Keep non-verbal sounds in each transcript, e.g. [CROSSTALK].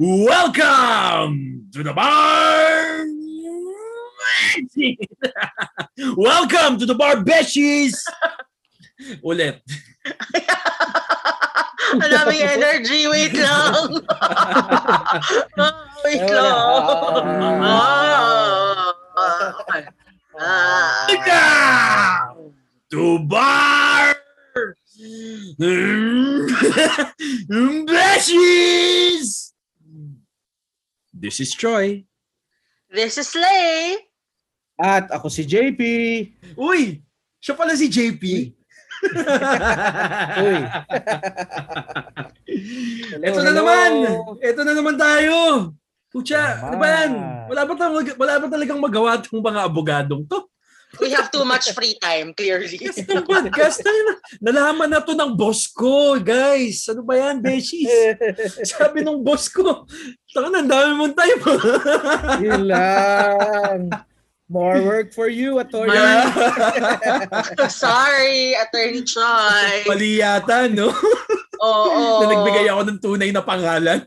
Welcome to the bar. [LAUGHS] Welcome to the bar Beshies. [LAUGHS] Ulit. [LAUGHS] Ang daming energy. Wait lang. Wait lang. Okay. Welcome to bar Beshies. This is Troy. This is Lay. At ako si JP. Uy, siya pala si JP. Uy. [LAUGHS] Ito na hello. naman. Ito na naman tayo. Pucha, ano ba yan? Wala ba, talagang, wala ba talagang magawa itong mga abogadong to? We have too much free time, clearly. Kasi itong podcast, na, nalaman na to ng boss ko, guys. Ano ba yan, Beshies? [LAUGHS] Sabi nung boss ko, taka na, dami mong time. [LAUGHS] Yun lang. More work for you, attorney. [LAUGHS] Sorry, Attorney Choi. Mali yata, no? Oo. na nagbigay ako ng tunay na pangalan.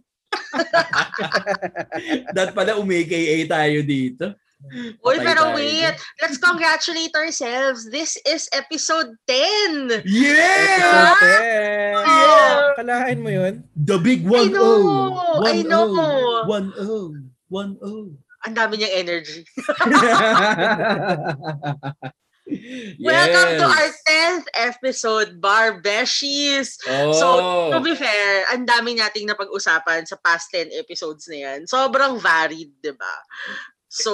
That pala umaka tayo dito. Uy, Patay pero tayo wait. Let's congratulate ourselves. This is episode 10. Yeah! Okay. Yeah. Kalahin mo yun? The big I 1-0. know, I know. 1-0. 1-0. Ang dami niyang energy. yes. [LAUGHS] [LAUGHS] Welcome to our 10th episode, Bar Beshies. Oh. So, to be fair, ang dami nating napag-usapan sa past 10 episodes na yan. Sobrang varied, di ba? So,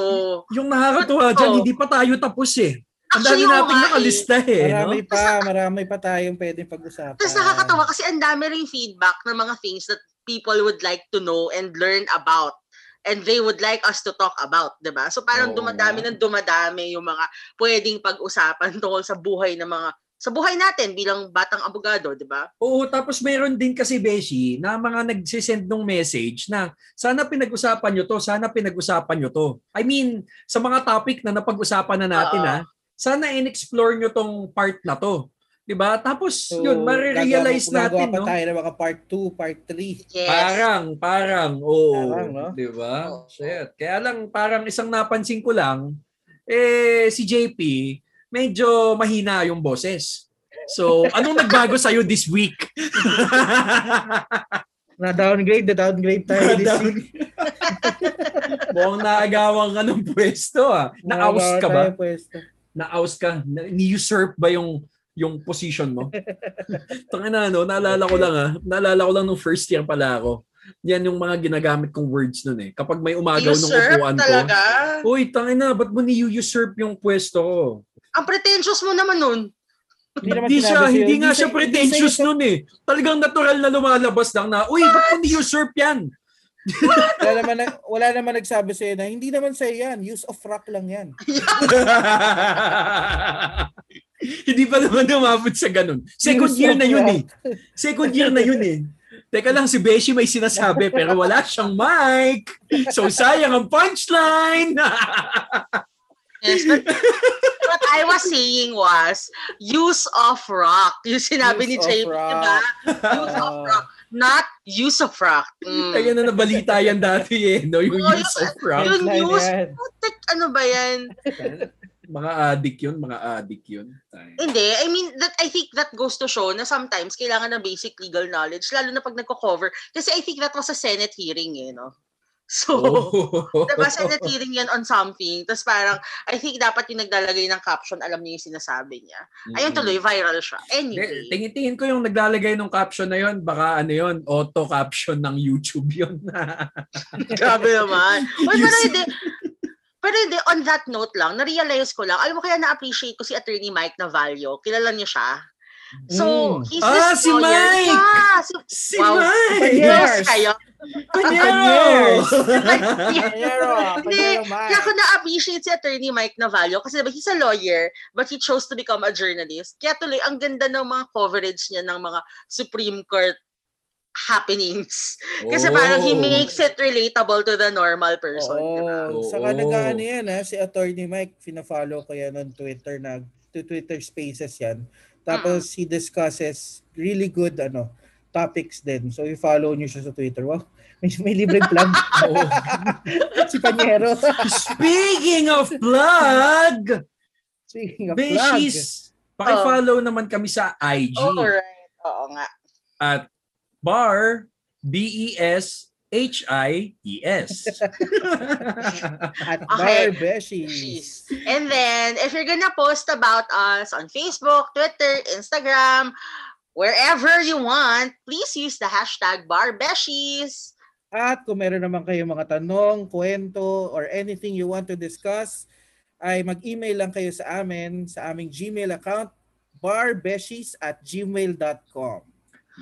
yung nakakatuwa dyan, Oh. hindi pa tayo tapos eh. Ang dami oo nating nga eh. nakalista eh. marami No? pa, marami pa tayong pwedeng pag-usapan. Tapos nakakatawa kasi ang dami ring feedback ng mga things that people would like to know and learn about. And they would like us to talk about, di ba? So parang Oo dumadami nga. ng dumadami yung mga pwedeng pag-usapan tungkol sa buhay ng mga sa buhay natin bilang batang abogado, di ba? Oo, tapos mayroon din kasi Beshi na mga nagsisend ng message na sana pinag-usapan nyo to, sana pinag-usapan nyo to. I mean, sa mga topic na napag-usapan na natin ha, sana in-explore nyo tong part na to. 'Di ba? Tapos So, yun, marirealize natin, gagawa pa no? tayo ng mga part 2, part 3. Yes. Parang, parang, oo. Parang, no? 'Di ba? Oo. Shit. Kaya lang parang isang napansin ko lang eh si JP medyo mahina yung boses. So, anong nagbago sa this week? [LAUGHS] Na-downgrade, na-downgrade tayo this week. [LAUGHS] Mukhang naagawan ka ng pwesto ah. Na-oust ka ba? Na-oust ka? Na- Ni-usurp ba yung yung position mo? [LAUGHS] Tangina no, naalala ko lang ah. Naalala ko lang nung first year pala ako. Yan yung mga ginagamit kong words nun eh. Kapag may umagaw ng Usurp upuan ko. talaga. Uy, tangina, ba't mo ni-usurp yung pwesto ko? Ang pretentious mo naman nun. Hindi naman siya, sa'yo. hindi nga siya pretentious hindi sa'yo- nun eh. Talagang natural na lumalabas lang na, uy, ba't mo ni-usurp yan? Wala naman, na- wala naman nagsabi sa'yo na hindi naman sa'yo yan. Use of rock lang yan. [LAUGHS] Hindi pa naman umabot sa ganun. Second Use year na yun rock. eh. Second year na yun eh. Teka lang, si Beshi may sinasabi pero wala siyang mic. So sayang ang punchline. [LAUGHS] Yes, but what I was saying was use of rock. [LAUGHS] Yung sinabi ni Use of JP, rock. diba? Use of rock. Not use of rock. Mm. Kaya na nabalita yan dati eh. No? Yung Oo, use of rock. Yung use. Putik, ano ba yan? Mga addict yun. Mga addict yun. Tayo. Hindi, I mean, that I think that goes to show na sometimes kailangan ng basic legal knowledge, lalo na pag nagko-cover. Kasi I think that was a Senate hearing, eh, no? So, Oh. diba, Senate hearing yan on something. Tapos parang, I think dapat yung naglalagay ng caption, alam niya yung sinasabi niya. Ayun tuloy, viral siya. Anyway. Tingin-tingin ko yung naglalagay ng caption na yun, baka ano yun, auto-caption ng YouTube yun. [LAUGHS] Grabe naman. Uy, pero hindi. Pero hindi, on that note lang, na-realize ko lang, alam mo kaya na-appreciate ko si Attorney Mike Navalio. Kilala niyo siya? So, Mm. he's Ah, this si lawyer. Mike! Yeah, si, si Wow. Mike! Yes, kayo. Panyero! Panyero, [LAUGHS] Hindi, Panyero, Mike. Kaya ako na-appreciate si Attorney Mike Navalio kasi diba, he's a lawyer but he chose to become a journalist. Kaya tuloy, ang ganda ng mga coverage niya ng mga Supreme Court happenings. [LAUGHS] Kasi parang he Oh. makes it relatable to the normal person. Oo. diba? Saka nag-ano yan ha, si Attorney Mike, fina-follow ko yan on Twitter, nag to Twitter spaces yan. Tapos he discusses really good ano topics din. So, i-follow nyo siya sa Twitter. Wow, [LAUGHS] may, may libreng plug. Oo. [LAUGHS] si Panyero. Speaking of plug, Speaking of plug. Beshies, paki-follow naman kami sa IG Alright. Oo nga. at bar E B-E-S-H-I-E-S. At [LAUGHS] Okay. Bar Beshies. She's. And then, if you're gonna post about us on Facebook, Twitter, Instagram, wherever you want, please use the hashtag BarBeshies. At kung meron naman kayo mga tanong, kwento, or anything you want to discuss, ay mag-email lang kayo sa amin sa aming Gmail account, barbeshies at gmail.com.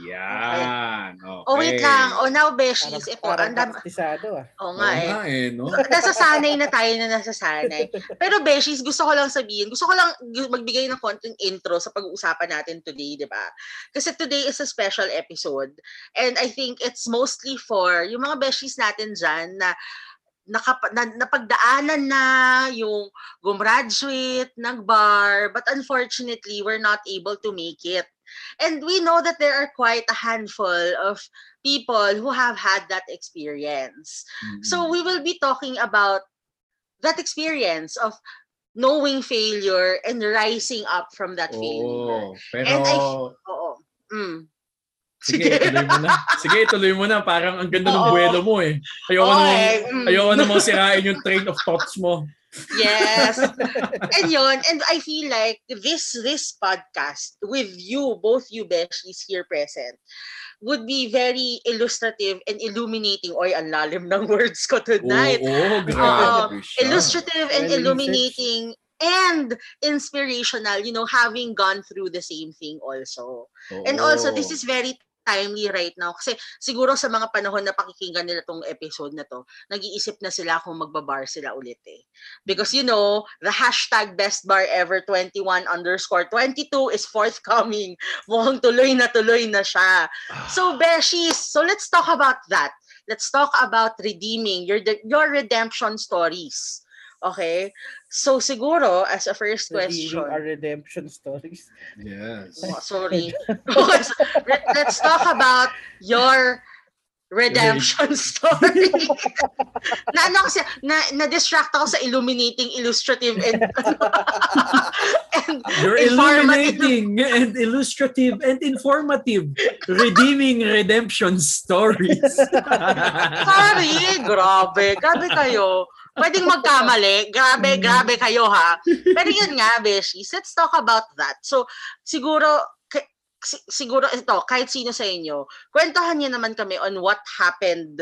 Yan. Okay. Oh, wait lang. Oh, now, Parang, Beshies. Ito, parang ang dam- praktisado ah. Oo Oo nga eh. nga eh, no? nasasanay na tayo na nasasanay. Pero Beshies, gusto ko lang sabihin, gusto ko lang magbigay ng konting intro sa pag-uusapan natin today, di ba? Kasi today is a special episode. And I think it's mostly for yung mga Beshies natin dyan na nakap- na, napagdaanan na yung gumraduate, nag-bar, but unfortunately, we're not able to make it. And we know that there are quite a handful of people who have had that experience. So we will be talking about that experience of knowing failure and rising up from that failure. Oo. Pero, And I- Oo. Mm. sige, tuloy mo na. [LAUGHS] Sige, tuloy mo na. Parang ang ganda ng buwelo mo eh. Ayoko Oo, namang, eh, mm. ayoko namang sirain yung train of thoughts mo. Yes. [LAUGHS] and yun, and I feel like this this podcast with you, both you besties here present, would be very illustrative and illuminating. Oy, ang lalim ng [LAUGHS] words ko tonight. Oo, grabe siya. illustrative and Well illuminating and inspirational, you know, having gone through the same thing also. And also, this is very timely right now kasi siguro sa mga panahon na pakikinggan nila tong episode na to, nag-iisip na sila kung magbabar sila ulit eh. Because you know, the hashtag best bar ever 21 underscore 22 is forthcoming. [LAUGHS] Mukhang tuloy na tuloy na siya. So, Beshies, so let's talk about that. Let's talk about redeeming your your redemption stories. Okay? So siguro as a first question, our redemption [LAUGHS] stories. Yes. Oh, sorry. [LAUGHS] [LAUGHS] Let- let's talk about your redemption story. na ano kasi, na, na-distract ako sa illuminating, illustrative, and, and You're illuminating and illustrative and informative redeeming redemption stories. Sorry, grabe. Grabe kayo. Pwedeng magkamali. Grabe, grabe kayo ha. Pero yun nga, Beshies, let's talk about that. So, siguro, siguro ito, kahit sino sa inyo, kwentuhan niyo naman kami on what happened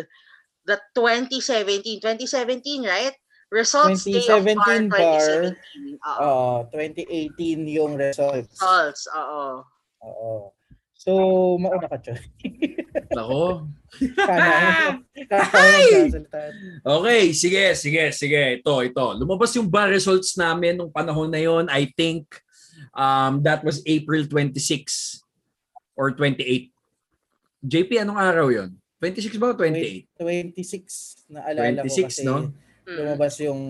the 2017, 2017, right? Results day of 2017 bar bar. 2017. Oo. Uh, 2018 yung results. Results, oo. Oo. So, mauna ka, Choy. [LAUGHS] Nako. Okay, sige, sige, sige. Ito, ito. Lumabas yung bar results namin nung panahon na yon. I think um, that was April 26 or 28. JP, anong araw yon? 26 ba o 28? 26 na alala ko 26, kasi no? Mm. lumabas yung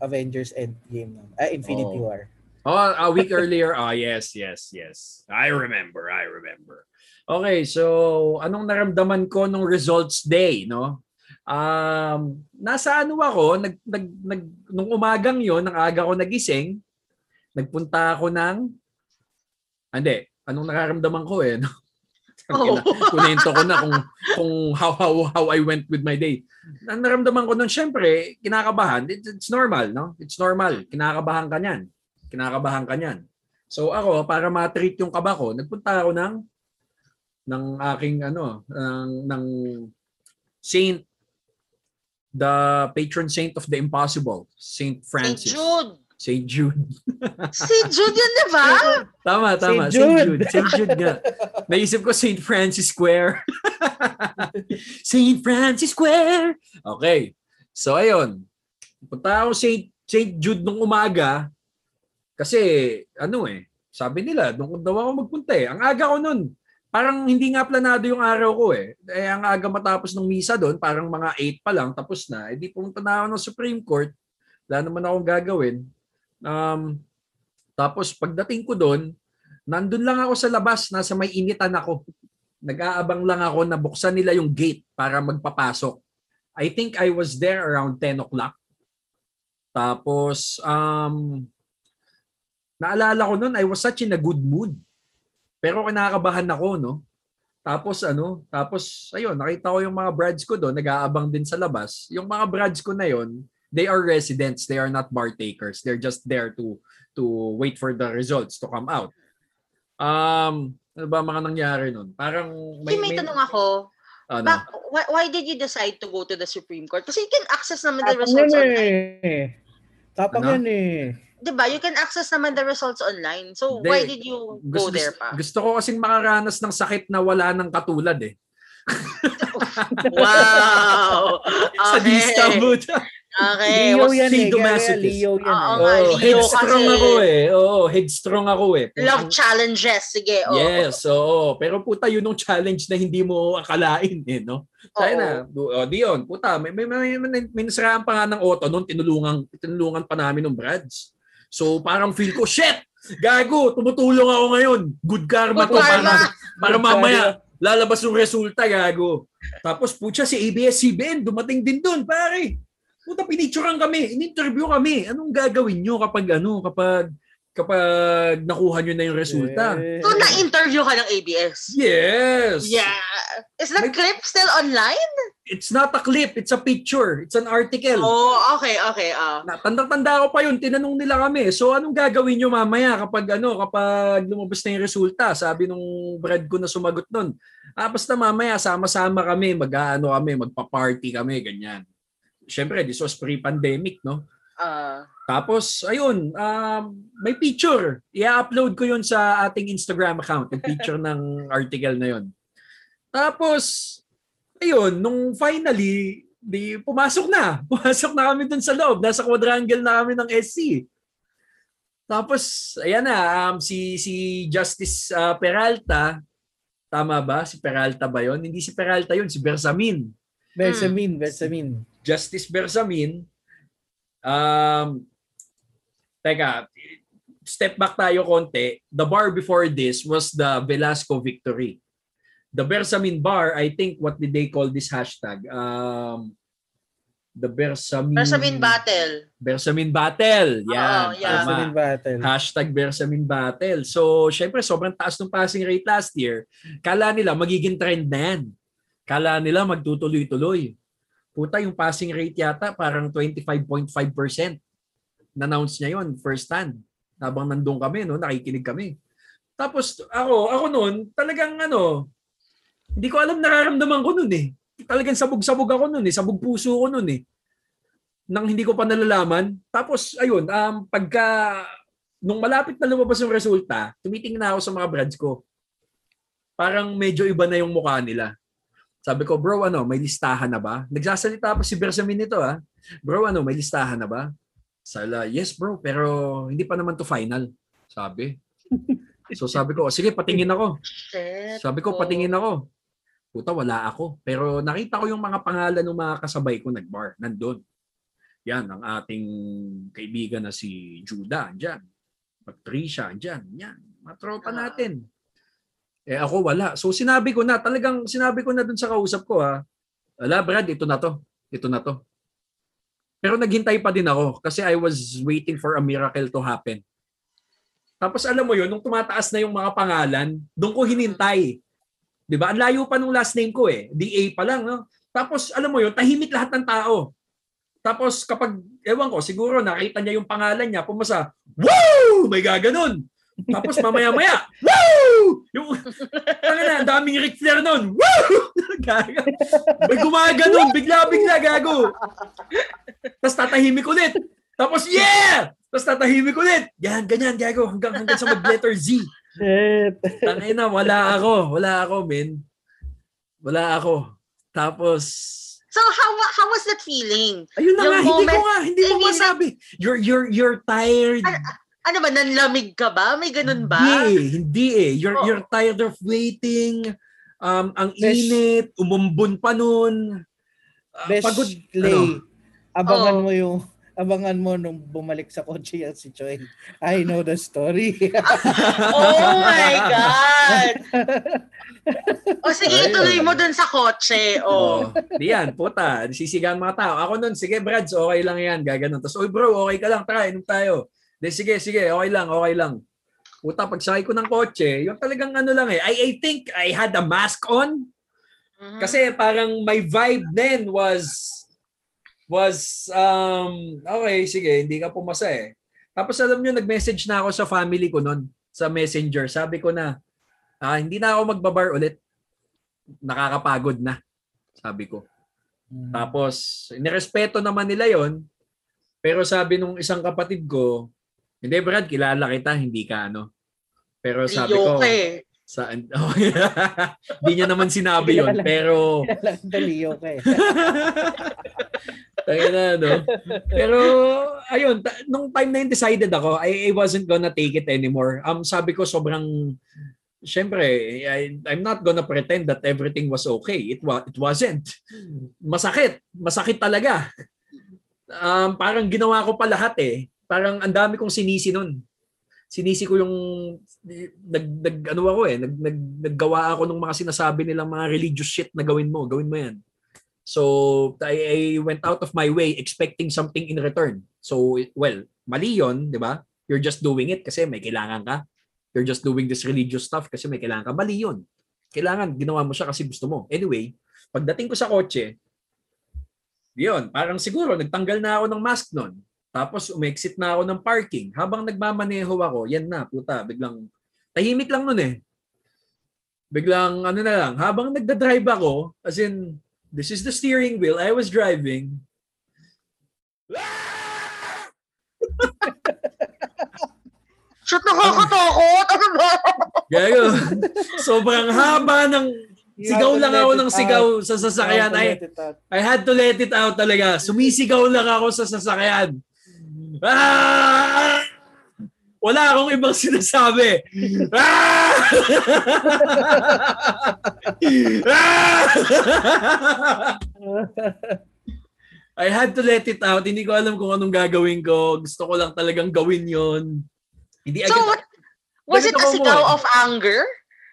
Avengers Endgame. Ah, Infinity Oo. War. Oh, a week earlier. Ah, yes, yes, yes. I remember, I remember. Okay, so anong naramdaman ko nung results day, no? Um, nasa ano ako, nag, nag, nag, nung umagang yon, ng aga ko nagising, nagpunta ako ng, hindi, anong nararamdaman ko eh, no? Oh. Kunento ko na kung, kung how, how, how I went with my day. Ang naramdaman ko nun, syempre, kinakabahan. It's, it's normal, no? It's normal. Kinakabahan ka niyan. Kinakabahan ka niyan. So ako, para ma-treat yung kaba ko, nagpunta ako ng ng aking ano, ng, ng saint the patron saint of the impossible, Saint. Francis. Jude. Saint Jude. St. Jude yun, di ba? [LAUGHS] Tama, tama. Saint Saint Jude. Jude. Saint Jude nga. Naisip ko Saint Francis Square. [LAUGHS] Saint Francis Square. Okay. So, ayun. Punta ako Saint, Saint Jude nung umaga. Kasi, ano eh, sabi nila, doon daw ako magpunta eh. Ang aga ko nun, parang hindi nga planado yung araw ko eh. Eh, ang aga matapos ng misa doon, parang mga 8 pa lang, tapos na. Eh, di pumunta na ako ng Supreme Court. Wala naman akong gagawin. Um, tapos pagdating ko doon, nandun lang ako sa labas, nasa may initan ako. nag-aabang lang ako na buksan nila yung gate para magpapasok. I think I was there around 10 o'clock. Tapos, um, naalala ko noon, I was such in a good mood. Pero kinakabahan ako, no? Tapos ano, tapos ayun, nakita ko yung mga brads ko doon, nag-aabang din sa labas. Yung mga brads ko na yon, they are residents, they are not bar takers. They're just there to to wait for the results to come out. Um, ano ba mga nangyari nun? Parang May, may, tanong ako. ano, Bak, why, why did you decide to go to the Supreme Court? Kasi you can access naman the Tapang results yan online. eh. Tapang Ano? yan eh. Diba? You can access naman the results online. So, Hindi. why did you go gusto, there pa? gusto ko kasing makaranas ng sakit na wala ng katulad eh. [LAUGHS] wow! [LAUGHS] Sa Okay. distabot. Okay. Leo yan eh. Leo yan Oo eh. Oh, Leo headstrong kasi. ako eh. Oo, headstrong ako eh. Love challenges. Sige. Oh. Yes, oo. Pero puta, yun yung challenge na hindi mo akalain eh, no? Kaya Oo. na, oh, di yun, puta, may, may, may, may, may nasiraan pa nga ng auto noon, tinulungan, tinulungan pa namin ng Brads. So parang feel ko, shit! Gago, tumutulong ako ngayon. Good karma Good to. karma. Para, para mamaya, lalabas yung resulta, gago. Tapos putya si ABS-CBN, dumating din doon, pare. Puta, pinicturean kami, in-interview kami. Anong gagawin nyo kapag ano, kapag kapag nakuha nyo na yung resulta? Eh. So, na-interview ka ng ABS? Yes! Yeah. Is that May- clip still online? It's not a clip, it's a picture. It's an article. Oh, okay, okay. Na, tanda-tanda ko pa yun, tinanong nila kami. So anong gagawin nyo mamaya kapag ano, kapag lumabas na yung resulta? Sabi nung brad ko na sumagot nun. Ah, basta mamaya sama-sama kami, mag-ano kami, magpa-party kami, ganyan. Siyempre, this was pre-pandemic, no? Ah. Tapos, ayun, um, may picture. I-upload ko yun sa ating Instagram account, yung picture [LAUGHS] ng article na yun. Tapos, ayun, nung finally, di, pumasok na. [LAUGHS] Pumasok na kami dun sa loob. Nasa quadrangle na kami ng SC. Tapos, ayan na, um, si, si Justice uh, Peralta, tama ba? Si Peralta ba yon? Hindi si Peralta yun, si Bersamin. Bersamin, Bersamin. Justice Bersamin, um, teka, step back tayo konti. The bar before this was the Velasco victory. The Bersamin bar, I think, what did they call this hashtag? Um, the Bersamin... Bersamin battle. Bersamin battle. Yan. Oo, yeah. Bersamin battle. Hashtag Bersamin Battle. So, syempre, sobrang taas ng passing rate last year. Kala nila, magiging trend na yan. Kala nila, magtutuloy-tuloy. Puta, yung passing rate yata, parang 25.5%. Na-announce niya yon first hand. Habang nandun kami, no, nakikinig kami. Tapos, ako, ako noon, talagang ano, hindi ko alam nararamdaman ko noon eh. Talagang sabog-sabog ako noon eh. Sabog puso ko noon eh nang hindi ko pa nalalaman. Tapos, ayun, um, pagka, nung malapit na lumabas yung resulta, tumitingin na ako sa mga brads ko. Parang medyo iba na yung mukha nila. Sabi ko, bro, ano, may listahan na ba? Nagsasalita pa si Bersamin nito, ha? Bro, ano, may listahan na ba? Sala, yes bro, pero hindi pa naman to final. Sabi. So sabi ko, "O, sige, patingin ako. Sabi ko, patingin ako. Puta, wala ako. Pero nakita ko yung mga pangalan ng mga kasabay ko nag-bar. Nandun. Yan, ang ating kaibigan na si Judah. Andyan. Patricia. Andyan. Yan. Mga tropa Ah. natin. Eh ako wala. So sinabi ko na, talagang sinabi ko na dun sa kausap ko ha. Wala Brad, ito na to. Ito na to. Pero naghintay pa din ako kasi I was waiting for a miracle to happen. Tapos alam mo yun, nung tumataas na yung mga pangalan, doon ko hinintay. 'Di ba? Ang layo pa nung last name ko eh. DA pa lang, no? Tapos alam mo yun, tahimik lahat ng tao. Tapos kapag, ewan ko, siguro nakita niya yung pangalan niya, pumasa, Woo! May gaganon. Tapos mamaya-maya, [LAUGHS] Woo! Yung, [LAUGHS] ano na, ang daming Ric Flair nun. Woo! [LAUGHS] May gumaganon, bigla-bigla, gago. Tapos tatahimik ulit. Tapos, yeah! Tapos tatahimik ulit. Yan, ganyan, gago. Hanggang, hanggang sa mag-letter Z. Shit. Tangay na, wala ako. Wala ako, men. Wala ako. Tapos, So, how how was that feeling? ayun na Yung nga, hindi ko moment- nga, hindi mo I mean, masabi. You're, you're, you're tired. Ano ba, nanlamig ka ba? May ganun ba? Hindi eh, hindi eh. You're, Oo. you're tired of waiting. Um, ang Besh. init, umumbon pa nun. Best pagod. play. ano? Abangan Oo. mo yung abangan mo nung bumalik sa kotse yan si Choi. I know the story. [LAUGHS] Oh my God! [LAUGHS] O sige, Ayun. ituloy mo dun sa kotse. O. Oh. Di yan, puta. Sisigahan mga tao. Ako nun, sige Brads, okay lang yan. Gaganon. Tapos, oy bro, okay ka lang. Tara, inom tayo. Di, sige, sige, okay lang, okay lang. Puta, pagsakay ko ng kotse, yung talagang ano lang eh. I, I think I had a mask on. Mhm. Kasi parang my vibe then was was um okay sige hindi ka pumasa eh. Tapos alam niyo nag-message na ako sa family ko noon sa Messenger. Sabi ko na ah, hindi na ako magbabar ulit. Nakakapagod na. Sabi ko. Tapos nirespeto naman nila 'yon. Pero sabi nung isang kapatid ko, hindi Brad, kilala kita, hindi ka ano. Pero sabi ko, Liyo ka eh. saan? [LAUGHS] Hindi niya naman sinabi yon pero Daliyo ka eh. [LAUGHS] Tayo na, no? Pero, ayun, ta- nung time na yun decided ako, I, I wasn't gonna take it anymore. Um, sabi ko sobrang, syempre, I, I'm not gonna pretend that everything was okay. It, wa- it wasn't. Masakit. Masakit talaga. Um, parang ginawa ko pa lahat eh. Parang ang dami kong sinisi nun. Sinisi ko yung nag, nag ano ako eh, nag, nag, naggawa ako ng mga sinasabi nilang mga religious shit na gawin mo, gawin mo yan. So, I, I went out of my way expecting something in return. So, well, mali yun, di ba? You're just doing it kasi may kailangan ka. You're just doing this religious stuff kasi may kailangan ka. Mali yun. Kailangan, ginawa mo siya kasi gusto mo. Anyway, pagdating ko sa kotse, yun, parang siguro nagtanggal na ako ng mask nun. Tapos umexit na ako ng parking. Habang nagmamaneho ako, yan na, puta, biglang, tahimik lang nun eh. Biglang, ano na lang, habang nagda-drive ako, as in, this is the steering wheel, I was driving. [LAUGHS] Shit, nakakatakot. Ano ba? Gago. Sobrang haba ng sigaw lang ako ng sigaw sa sasakyan. I, I had to let it out talaga. Sumisigaw lang ako sa sasakyan. Ah! Wala akong ibang sinasabi. Ah! ah! I had to let it out. Hindi ko alam kung anong gagawin ko. Gusto ko lang talagang gawin yon. Hindi So, agad what, was it a sigaw mo of anger?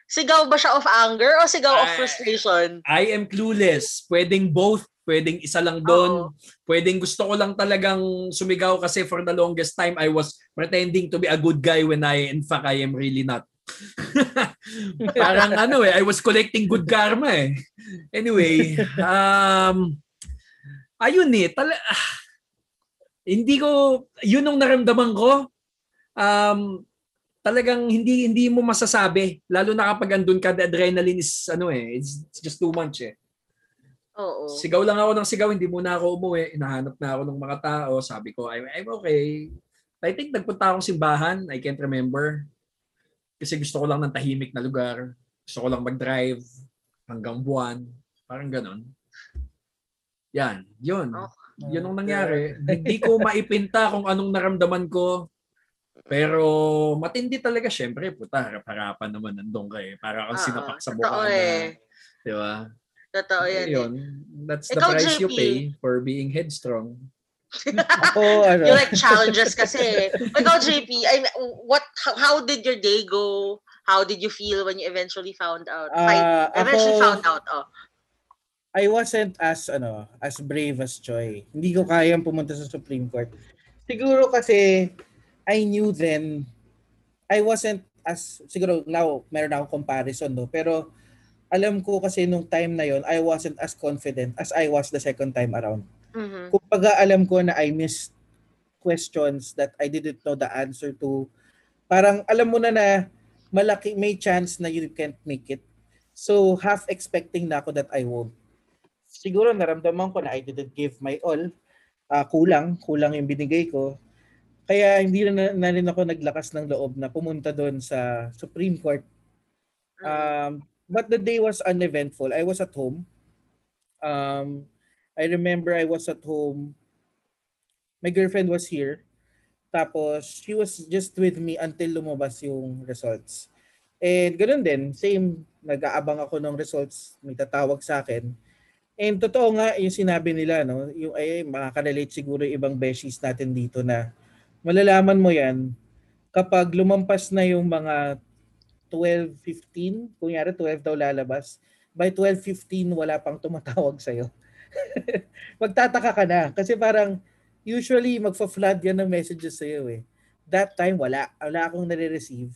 Sigaw ba siya of anger o sigaw of Ah, frustration? I am clueless. Pwedeng both. Pwedeng isa lang doon. Pwedeng gusto ko lang talagang sumigaw kasi for the longest time I was pretending to be a good guy when I in fact I am really not. [LAUGHS] Parang ano eh, I was collecting good karma eh. Anyway, um ayun eh, tala- ah, hindi ko yun ang naramdaman ko. Um talagang hindi hindi mo masasabi lalo na kapag andun ka the adrenaline is ano eh it's, it's just too much eh Oo. Sigaw lang ako ng sigaw, hindi muna ako umuwi. Inahanap na ako ng mga tao. Sabi ko, I'm, I'm okay. I think nagpunta akong simbahan. I can't remember. Kasi gusto ko lang ng tahimik na lugar. Gusto ko lang mag-drive hanggang buwan. Parang ganon. Yan. Yun. Oh. Yun ang nangyari. [LAUGHS] Hindi ko maipinta kung anong naramdaman ko. Pero matindi talaga syempre. Puta, harap-harapan naman nandun ka eh. Para kang Oo, sinapak sa mukha na. eh. Di ba? Totoo yan. eh. Yun. That's the Ikaw, price you JP. pay for being headstrong. [LAUGHS] Ako, ano, You like challenges kasi. Ikaw, JP, I mean, what, how, how did your day go? How did you feel when you eventually found out? Ah, eventually ako, found out, oh. I wasn't as ano, as brave as Choi. Hindi ko kayang pumunta sa Supreme Court. Siguro kasi I knew then I wasn't as siguro now meron akong comparison no, pero alam ko kasi nung time na yon I wasn't as confident as I was the second time around. Mhm. Kumbaga alam ko na I missed questions that I didn't know the answer to. Parang alam mo na na malaki may chance na you can't make it. So half expecting na ako that I won't. Siguro naramdaman ko na I didn't give my all. Ah, kulang, kulang yung binigay ko. Kaya hindi na, na rin ako naglakas ng loob na pumunta doon sa Supreme Court. Mm. Um, but the day was uneventful. I was at home. Um, I remember I was at home. My girlfriend was here. Tapos, she was just with me until lumabas yung results. And ganun din, same, nag-aabang ako ng results, may tatawag sa akin. And totoo nga yung sinabi nila, no? Yung ay makaka-relate siguro yung ibang beshies natin dito na malalaman mo yan kapag lumampas na yung mga 12.15, kunyari 12 daw lalabas, by 12.15 wala pang tumatawag sa'yo. [LAUGHS] Magtataka ka na kasi parang usually magfa-flood yan ng messages sa'yo eh. That time wala. Wala akong nare-receive.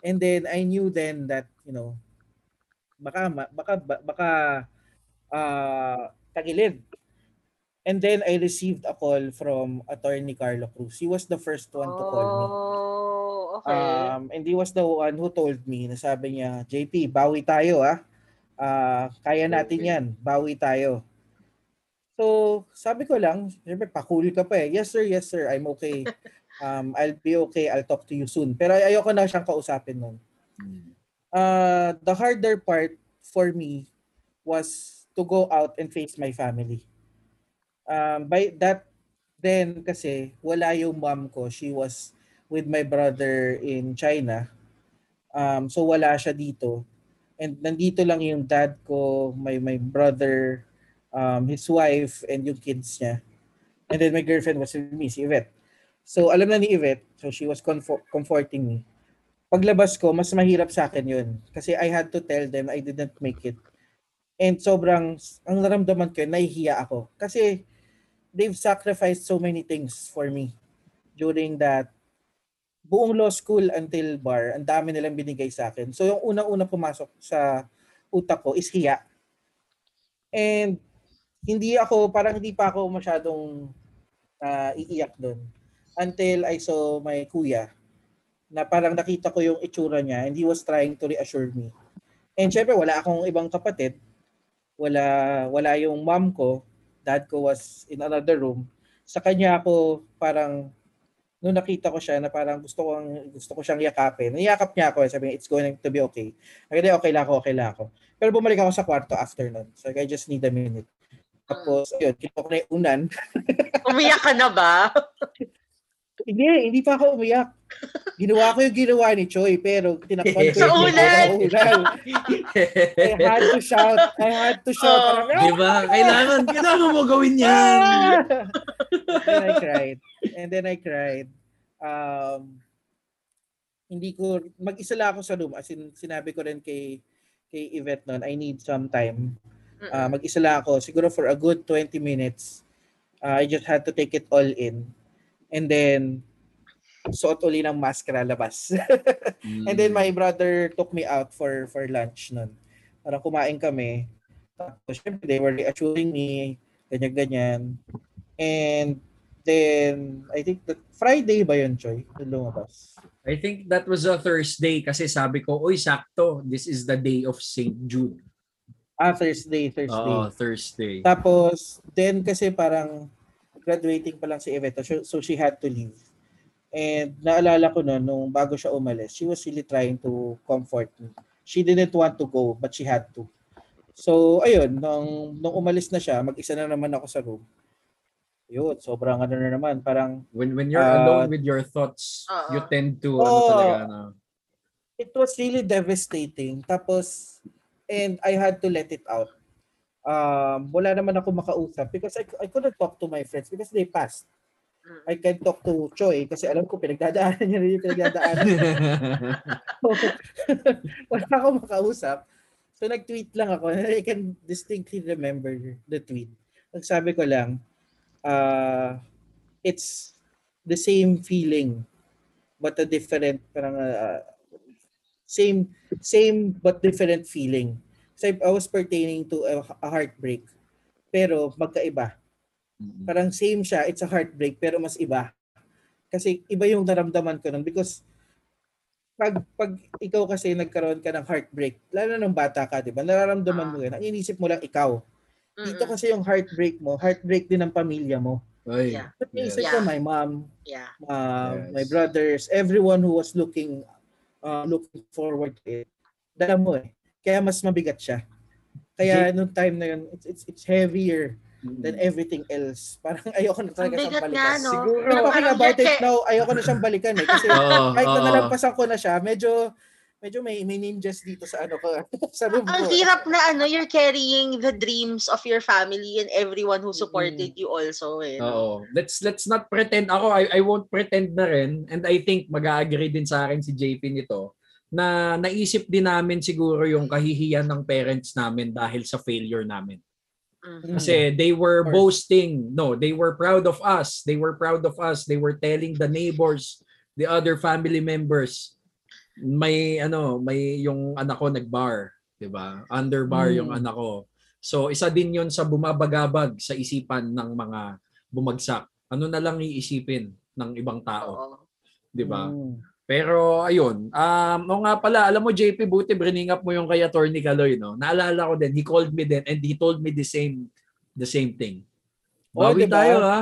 And then I knew then that, you know, baka baka ba- baka uh, tagilid. And then I received a call from attorney Carlo Cruz. He was the first one to call me. Oh, okay. Um, and he was the one who told me, na sabi niya, JP, bawi tayo ah. Ah, kaya natin Okay. yan, bawi tayo. So, sabi ko lang, syempre, pakul ka pa eh. Yes sir, yes sir, I'm okay. [LAUGHS] Um, I'll be okay, I'll talk to you soon. Pero ay- ayoko na siyang kausapin nun. Uh, the harder part for me was to go out and face my family. Um, by that then kasi wala yung mom ko. She was with my brother in China. Um, so wala siya dito. And nandito lang yung dad ko, my my brother, um, his wife, and yung kids niya. And then my girlfriend was with me, si Yvette. So alam na ni Yvette, so she was comfort- comforting me. Paglabas ko, mas mahirap sa akin yun. Kasi I had to tell them I didn't make it. And sobrang, ang naramdaman ko, nahihiya ako. Kasi they've sacrificed so many things for me during that buong law school until bar, ang dami nilang binigay sa akin. So yung unang-una pumasok sa utak ko is hiya. And hindi ako, parang hindi pa ako masyadong ah, iiyak doon. Until I saw my kuya na parang nakita ko yung itsura niya and he was trying to reassure me. And syempre wala akong ibang kapatid. Wala wala yung mom ko. Dad ko was in another room. Sa kanya ako parang nung nakita ko siya na parang gusto ko gusto ko siyang yakapin. Niyakap niya ako, sabi niya, it's going to be okay. Sabi niya, okay lang ako, okay lang ako. Pero bumalik ako sa kwarto after nun. So I just need a minute. Tapos, ayun, kinuha ko na yung unan. Umiyak ka na ba? [LAUGHS] Hindi, hindi pa ako umiyak. Ginawa ko yung ginawa ni Choi, pero tinakpan ko Sa yung ulan! ulan. I had to shout. I had to shout. Oh. Parang, Di ba? Kailangan, kailangan mo gawin yan. and then I cried. And then I cried. Um, hindi ko, mag-isa lang ako sa room. As in, sinabi ko rin kay, kay Yvette noon, I need some time. Ah, mag-isa lang ako. Siguro for a good 20 minutes. Ah, I just had to take it all in. And then, suot uli ng maskara labas. [LAUGHS] And then my brother took me out for for lunch nun. Para kumain kami. Tapos syempre they were reassuring me, ganyan-ganyan. And then, I think that Friday ba yun, Choy? Lumabas. I think that was a Thursday kasi sabi ko, uy, sakto, this is the day of St. Jude. Ah, Thursday, Thursday. Oo, Thursday. Tapos, then kasi parang graduating pa lang si Eveta, so, so she had to leave. And naalala ko noon, nung bago siya umalis, she was really trying to comfort me. She didn't want to go, but she had to. So, ayun, nung, nung umalis na siya, mag-isa na naman ako sa room. Yun, sobrang ano na naman, parang When when you're Ah, alone with your thoughts, Oo. you tend to, ano Oo. talaga, ano. it was really devastating. Tapos, and I had to let it out. Um, wala naman ako makausap because I, I couldn't talk to my friends because they passed. I can talk to Choi kasi alam ko pinagdadaanan niya rin yung pinagdadaanan. [LAUGHS] wala akong makausap. So nag-tweet lang ako. I can distinctly remember the tweet. Nagsabi ko lang, uh, it's the same feeling but a different parang uh, same same but different feeling. Kasi I was pertaining to a, a heartbreak pero magkaiba. Parang same siya, it's a heartbreak pero mas iba. Kasi iba yung naramdaman ko nun because pag pag ikaw kasi nagkaroon ka ng heartbreak, lalo na nung bata ka, 'di ba? Nararamdaman mo 'yan. Ang inisip mo lang ikaw. Dito kasi yung heartbreak mo, heartbreak din ng pamilya mo. Uy, Yeah. But Yes. ko my mom, Yeah. uh, Yes. my brothers, everyone who was looking uh, looking forward to it. Dala mo eh. Kaya mas mabigat siya. Kaya nung time na yun, it's, it's, it's heavier than everything else. [LAUGHS] Parang ayoko na talaga Ang siyang balikan. nga, no? Siguro, Pero talking parang about it now, ayoko na siyang balikan eh. Kasi [LAUGHS] Oo, kahit na oo. nalampasan ko na siya, medyo medyo may, may ninjas dito sa ano ko, [LAUGHS] sa room Ang ko. hirap na ano, you're carrying the dreams of your family and everyone who supported you also eh. no? Oo. Let's let's not pretend ako I I won't pretend na rin and I think mag-agree din sa akin si JP nito na naisip din namin siguro yung kahihiyan ng parents namin dahil sa failure namin. Mhm. Kasi they were boasting. No, they were proud of us. They were proud of us. They were telling the neighbors, the other family members, may ano, may yung anak ko nag-bar, 'di ba? Under bar yung Mm. anak ko. So isa din 'yon sa bumabagabag sa isipan ng mga bumagsak. Ano na lang iisipin ng ibang tao. 'di ba? Mm. Pero ayun, um, o nga pala, alam mo JP, buti bring up mo yung kay Attorney Caloy, no? Naalala ko din, he called me then and he told me the same the same thing. Oh, Bawi diba? tayo ha.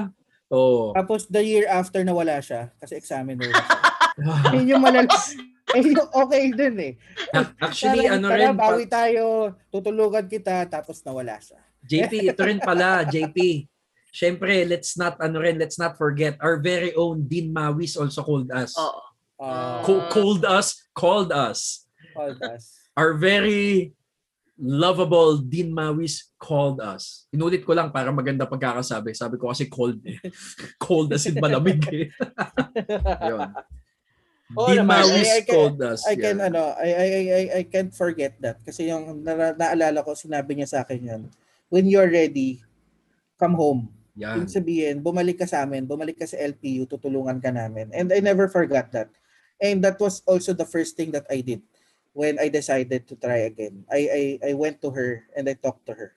Oo. Tapos the year after nawala siya kasi examiner. [LAUGHS] [LAUGHS] Yun yung malala. [LAUGHS] Eh, yung okay dun eh. Actually, Parang, ano tara, rin, bawi tayo, tutulugan kita, tapos nawala siya. JP, ito rin pala, JP. Syempre, let's not, ano rin, let's not forget, our very own Dean Mawis also called us. Oo. Uh, Co- called us, called us. called us. Our very lovable Dean Mawis called us. Inulit ko lang para maganda pagkakasabi. Sabi ko kasi cold eh. [LAUGHS] cold as in malamig eh. [LAUGHS] Ayun. Oo Dean naman. Mawis I- I can- called us. I can yeah. ano, I I I I, can't forget that kasi yung na, naalala ko sinabi niya sa akin yan. When you're ready, come home. Yan. Ibig sabihin, bumalik ka sa amin, bumalik ka sa LPU, tutulungan ka namin. And I never forgot that. And that was also the first thing that I did when I decided to try again. I I I went to her and I talked to her.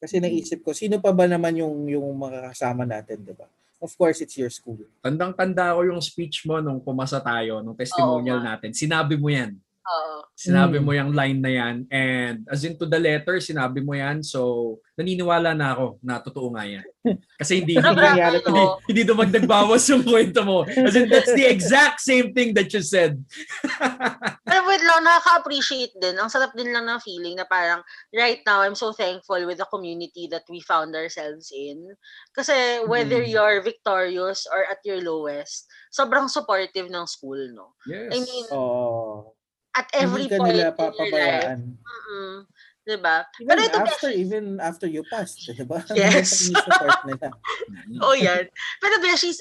Kasi naisip ko, sino pa ba naman yung yung makakasama natin, 'di ba? Of course, it's your school. Tandang-tanda ko yung speech mo nung pumasa tayo, nung testimonial nga. natin. Sinabi mo yan. Oo. Sinabi Mm. mo yung line na yan. And as in to the letter, sinabi mo yan. So, naniniwala na ako na totoo nga yan. Kasi hindi, Pero hindi, hindi, hindi dumagdag bawas yung kwento mo. As in, that's the exact same thing that you said. [LAUGHS] Pero wait lang, nakaka-appreciate din. Ang sarap din lang ng feeling na parang right now, I'm so thankful with the community that we found ourselves in. Kasi whether Mm. you're victorious or at your lowest, sobrang supportive ng school, no? Yes. I mean, Oh, at every hindi point nila in your life. papabayaan. Mm-mm. Diba? Even Pero ito, after, Beshi, even after you passed, di ba? [LAUGHS] Yes. support nila. [LAUGHS] oh yan. Pero Beshi,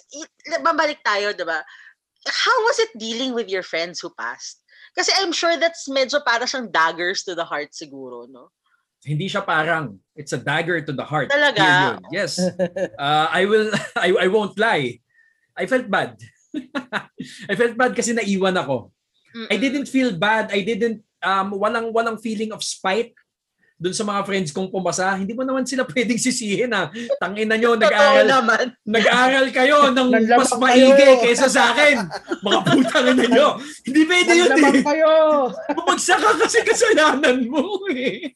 babalik tayo, diba? How was it dealing with your friends who passed? Kasi I'm sure that's medyo para siyang daggers to the heart siguro, no? Hindi siya parang. It's a dagger to the heart. Talaga? Period. Yes. [LAUGHS] Uh, I will, I, I won't lie. I felt bad. I felt bad kasi naiwan ako. I Mm-mm. didn't feel bad. I didn't um walang walang feeling of spite dun sa mga friends kong pumasa. Hindi mo naman sila [LAUGHS] pwedeng sisihin ha. Tangina nyo, Totoo nag-aaral, naman. nag-aaral kayo ng mas maigi kaysa sa akin. Mga putang ina nyo. Hindi pwede yun eh. kayo! Bumagsak ka kasi kasalanan mo eh.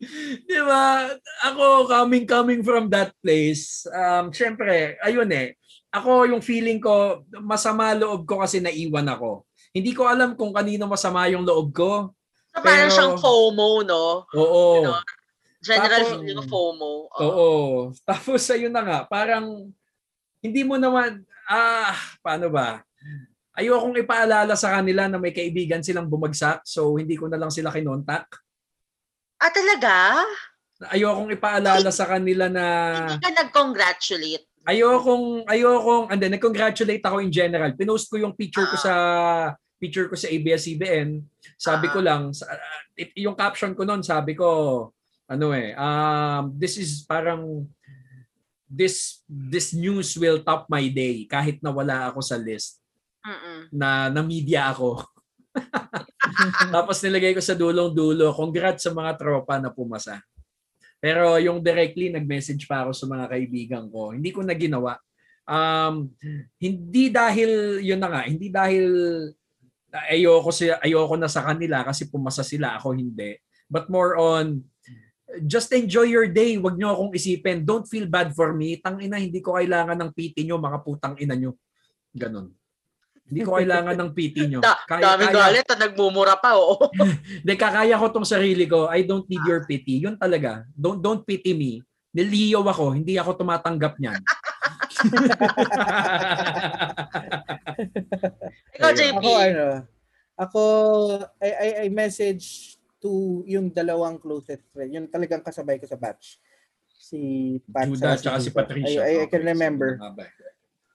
[LAUGHS] Di ba? Ako, coming coming from that place, um, syempre, ayun eh. Ako, yung feeling ko, masama loob ko kasi naiwan ako. Hindi ko alam kung kanino masama yung loob ko. So, parang Pero- siyang FOMO, no? Oo. Ano? General Tapos- feeling of FOMO. Oo. Oo. [LAUGHS] Tapos ayun na nga, parang hindi mo naman, ah, paano ba? Ayokong ipaalala sa kanila na may kaibigan silang bumagsak, so hindi ko na lang sila kinontak. Ah, talaga? Ayokong ipaalala sa kanila na Hindi ka nag-congratulate. Ayokong ayokong and then nag-congratulate ako in general. Pinost ko yung picture ko sa picture ko sa ABS-CBN. Sabi ko lang ah, it- yung caption ko noon, sabi ko ano eh, um this is parang this this news will top my day kahit na wala ako sa list Mm-mm. na na media ako. [LAUGHS] Tapos nilagay ko sa dulong-dulo, congrats sa mga tropa na pumasa. Pero yung directly nag-message pa ako sa mga kaibigan ko. Hindi ko na ginawa. Um, hindi dahil yun na nga, hindi dahil ayoko siya ayoko na sa kanila kasi pumasa sila ako hindi. But more on just enjoy your day. Huwag niyo akong isipin. Don't feel bad for me. Tang ina, hindi ko kailangan ng piti niyo, mga putang ina niyo. Ganon. Hindi ko kailangan ng piti niyo. Da, daming galit at nagmumura pa, oo. [LAUGHS] Hindi, kakaya ko tong sarili ko. I don't need your pity. Yun talaga. Don't don't pity me. Niliyaw ako. Hindi ako tumatanggap niyan. [LAUGHS] Ikaw. JP. Ako ano, ako, I, I, I message to yung dalawang closest friend, yung talagang kasabay ko sa batch. Si Pat Judah at si Judah. Patricia. I, I, I can remember.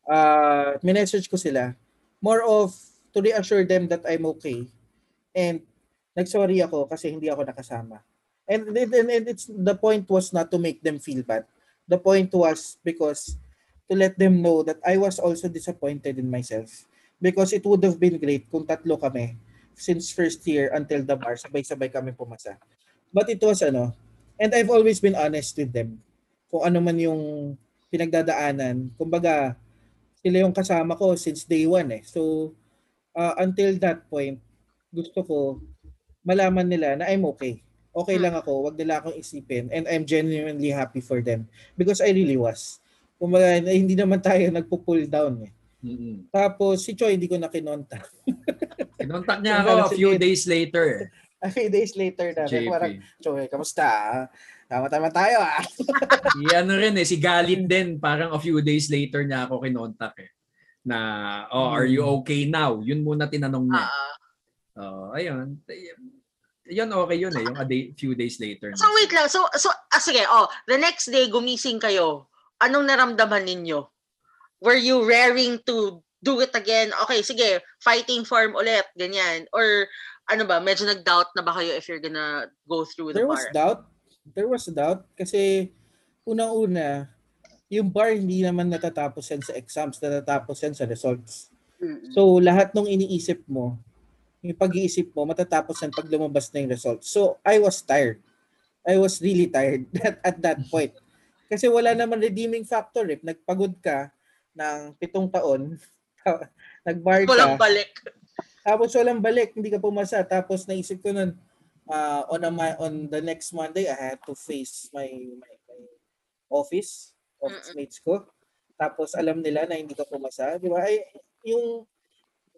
Uh, minessage ko sila. More of to reassure them that I'm okay. And nagsorry ako kasi hindi ako nakasama. And, and, and, it's the point was not to make them feel bad. The point was because to let them know that I was also disappointed in myself. Because it would have been great kung tatlo kami since first year until the bar, sabay-sabay kami pumasa. But it was ano, and I've always been honest with them. Kung ano man yung pinagdadaanan. Kumbaga, sila yung kasama ko since day one eh. So, uh, until that point, gusto ko malaman nila na I'm okay. Okay lang ako, wag nila akong isipin and I'm genuinely happy for them because I really was. Kumbaga, na- hindi naman tayo nagpo-pull down eh. Mm-mm. Tapos si Choi hindi ko na kinonta. [LAUGHS] Kinontak niya ako a few days later. A few days later na, JP. parang, Choi, kamusta? Tama-tama tayo ah. [LAUGHS] Si ano rin eh, si Galit din, parang a few days later niya ako kinontak eh. Na, oh, are you okay now? Yun muna tinanong niya. Ah, Oh, ayun. Yun okay yun eh, yung a day, few days later. so wait lang. So, so ah, sige, oh, the next day gumising kayo. Anong naramdaman ninyo? Were you raring to do it again? Okay, sige, fighting form ulit, ganyan. Or ano ba, medyo nag-doubt na ba kayo if you're gonna go through the There was bar? doubt. There was doubt kasi unang-una, yung bar hindi naman natatapos yan sa exams, natatapos yan sa results. So lahat ng iniisip mo, yung pag-iisip mo, matatapos yan pag lumabas na yung results. So I was tired. I was really tired [LAUGHS] at, at that point. Kasi wala naman redeeming factor eh. Nagpagod ka ng pitong taon, [LAUGHS] nag-bar ka, Walang balik. tapos walang balik, hindi ka pumasa. Tapos naisip ko nun, uh, on, a, on the next Monday, I had to face my, my, my office, office mates ko. Tapos alam nila na hindi ka pumasa. Di ba? Ay, yung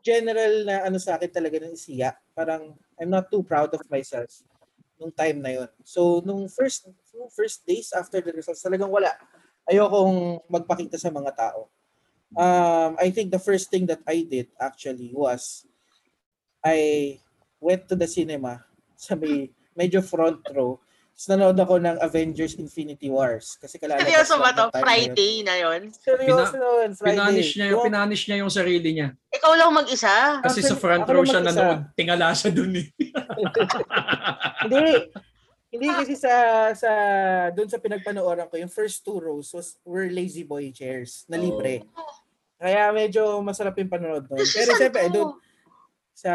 general na ano sa akin talaga ng isiya, parang I'm not too proud of myself nung time na yon. So, nung first nung first days after the results, talagang wala. Ayokong magpakita sa mga tao. Um, I think the first thing that I did actually was I went to the cinema sa may medyo front row. Tapos nanood ako ng Avengers Infinity Wars. Kasi kalalabas Seryoso ba to? na yun. Friday na yon. Seryoso yun, Friday. Pinanish niya, yung, pinanish niya yung sarili niya. Ikaw lang mag-isa? Kasi sa front row siya nanood. Tingala siya dun eh. [LAUGHS] Hindi. Hindi kasi sa sa doon sa pinagpanooran ko, yung first two rows was were lazy boy chairs na libre. Kaya medyo masarap yung panonood doon. Pero to? doon sa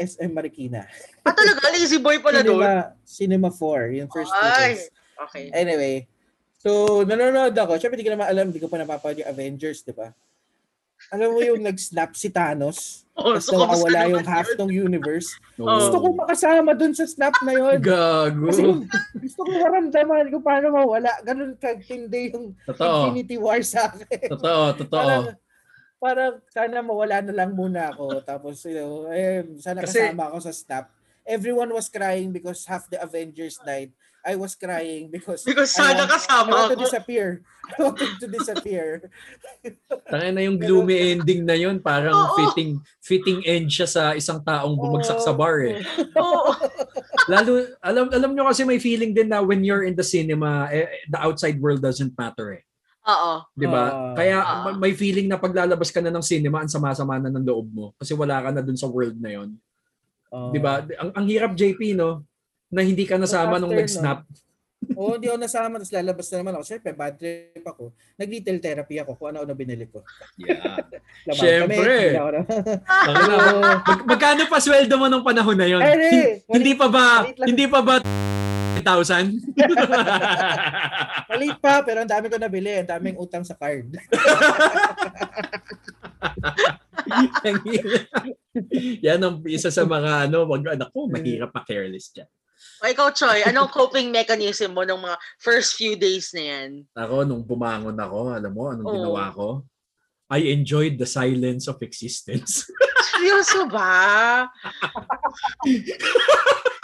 SM Marikina. Ah, talaga? Lazy boy pala doon? Cinema, Cinema 4, yung first two Ay. Okay. Anyway, so nanonood ako. Syempre, di ko naman alam, di ko pa napapanood yung Avengers, di ba? Alam mo yung nag-snap si Thanos, [LAUGHS] Oh, tapos so, naman yung half ng universe. Oo. Gusto ko makasama doon sa snap na yun. Gago. Kasi gusto ko maramdaman kung paano mawala. Ganun kagtindi yung Totoo. Infinity War sa akin. Totoo, totoo. Parang, parang sana mawala na lang muna ako. [LAUGHS] Tapos, you know, eh, sana Kasi- kasama ako sa snap. Everyone was crying because half the Avengers died. I was crying because Because I sana want- I kasama want to disappear. [LAUGHS] I wanted to disappear. Tangin na yung gloomy ending na yun, parang Oo. fitting fitting end siya sa isang taong bumagsak sa bar eh. [LAUGHS] Oo. Lalo alam alam nyo kasi may feeling din na when you're in the cinema, eh, the outside world doesn't matter eh. Oo. 'Di ba? Kaya ma- may feeling na paglalabas ka na ng cinema, ang sama-sama na ng loob mo kasi wala ka na dun sa world na 'yon. Oh. 'Di ba? Ang, ang hirap JP no na hindi ka nasama nung nag-snap. Oo, hindi ako nasama. Tapos lalabas na naman ako. Siyempre, bad trip ako. Nag-retail therapy ako kung ano-ano binili ko. Yeah. [LAUGHS] Siyempre. kami. [LAUGHS] Mag- magkano pa sweldo mo nung panahon na 'yon? Ay, hindi. hindi pa ba hindi pa ba 1,000? [LAUGHS] Maliit pa, pero ang dami ko nabili. Ang daming utang sa card. Yan ang isa sa mga ano, wag anak ko, mahirap pa careless diyan. O ikaw, Choy, anong coping mechanism mo nung mga first few days na yan? Ako nung bumangon ako, alam mo anong Oo. ginawa ko? I enjoyed the silence of existence. Seryoso ba?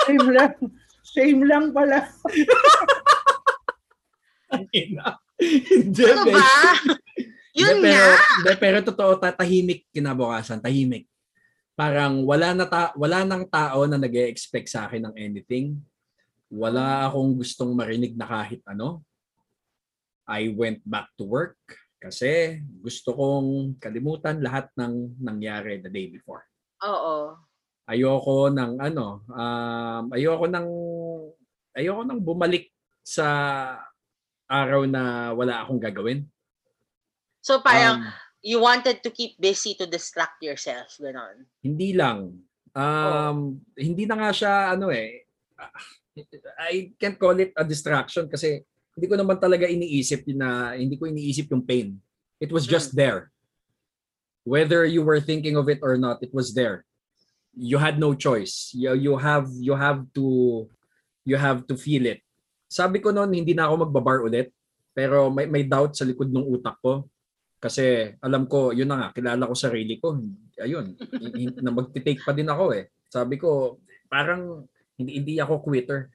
Shame lang. Shame lang pala. Ina. Hindi, Ano ba? Yun Hindi, pero, nga. hindi, pero totoo, ta- tahimik kinabukasan, tahimik. Parang wala na ta- wala nang tao na nag expect sa akin ng anything. Wala akong gustong marinig na kahit ano. I went back to work kasi gusto kong kalimutan lahat ng nangyari the day before. Oo. Ayoko ng ano, um, ayoko ng ayoko nang bumalik sa araw na wala akong gagawin. So parang Um, you wanted to keep busy to distract yourself, ganon. Hindi lang. Um, Hindi na nga siya, ano eh, I can't call it a distraction kasi hindi ko naman talaga iniisip na, hindi ko iniisip yung pain. It was just there. Whether you were thinking of it or not, it was there. You had no choice. You, you have you have to you have to feel it. Sabi ko noon, hindi na ako magbabar ulit. Pero may, may doubt sa likod ng utak ko. Kasi alam ko, yun na nga, kilala ko sarili ko. Ayun, na magti-take pa din ako eh. Sabi ko, parang hindi, hindi ako quitter.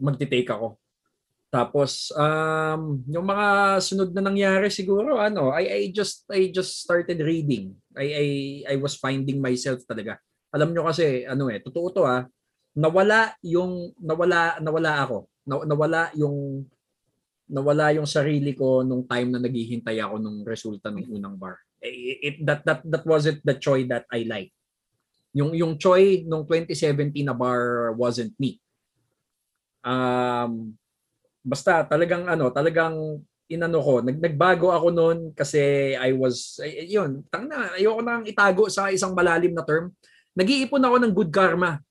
Magti-take ako. Tapos um yung mga sunod na nangyari siguro ano, I I just I just started reading. I I I was finding myself talaga. Alam nyo kasi ano eh, totoo to ah, nawala yung nawala nawala ako. Na- Nawala yung nawala yung sarili ko nung time na naghihintay ako nung resulta ng unang bar. Eh, It, that that that wasn't the Choi that I like. Yung yung Choi nung 2017 na bar wasn't me. Um basta talagang ano, talagang inano ko, nag, nagbago ako noon kasi I was yun, tang na ayoko nang itago sa isang malalim na term. Nag-iipon ako ng good karma.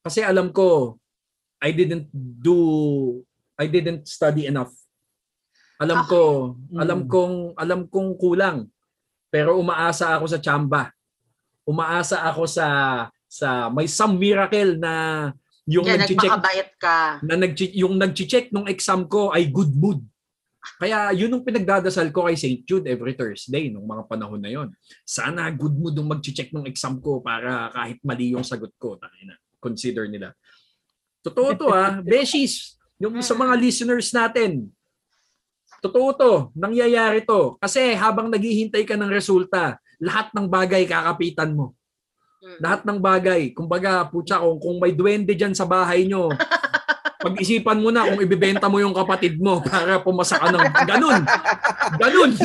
Kasi alam ko I didn't do I didn't study enough. Alam ko, Mm. alam kong alam kong kulang. Pero umaasa ako sa chamba. Umaasa ako sa sa may some miracle na yung Kaya nag-check ka. na nag yung nag-check nung exam ko ay good mood. Kaya yun ang pinagdadasal ko kay St. Jude every Thursday nung mga panahon na yon. Sana good mood nung mag-check nung exam ko para kahit mali yung sagot ko, tangina. Consider nila. Totoo to [LAUGHS] ha, Beshies, yung sa mga listeners natin. Totoo to, nangyayari to. Kasi habang naghihintay ka ng resulta, lahat ng bagay kakapitan mo. Mm. Lahat ng bagay. Kumbaga, putya, kung, kung may duwende dyan sa bahay nyo, [LAUGHS] pag-isipan mo na kung ibibenta mo yung kapatid mo para pumasa ka ng ganun. Ganun. [LAUGHS]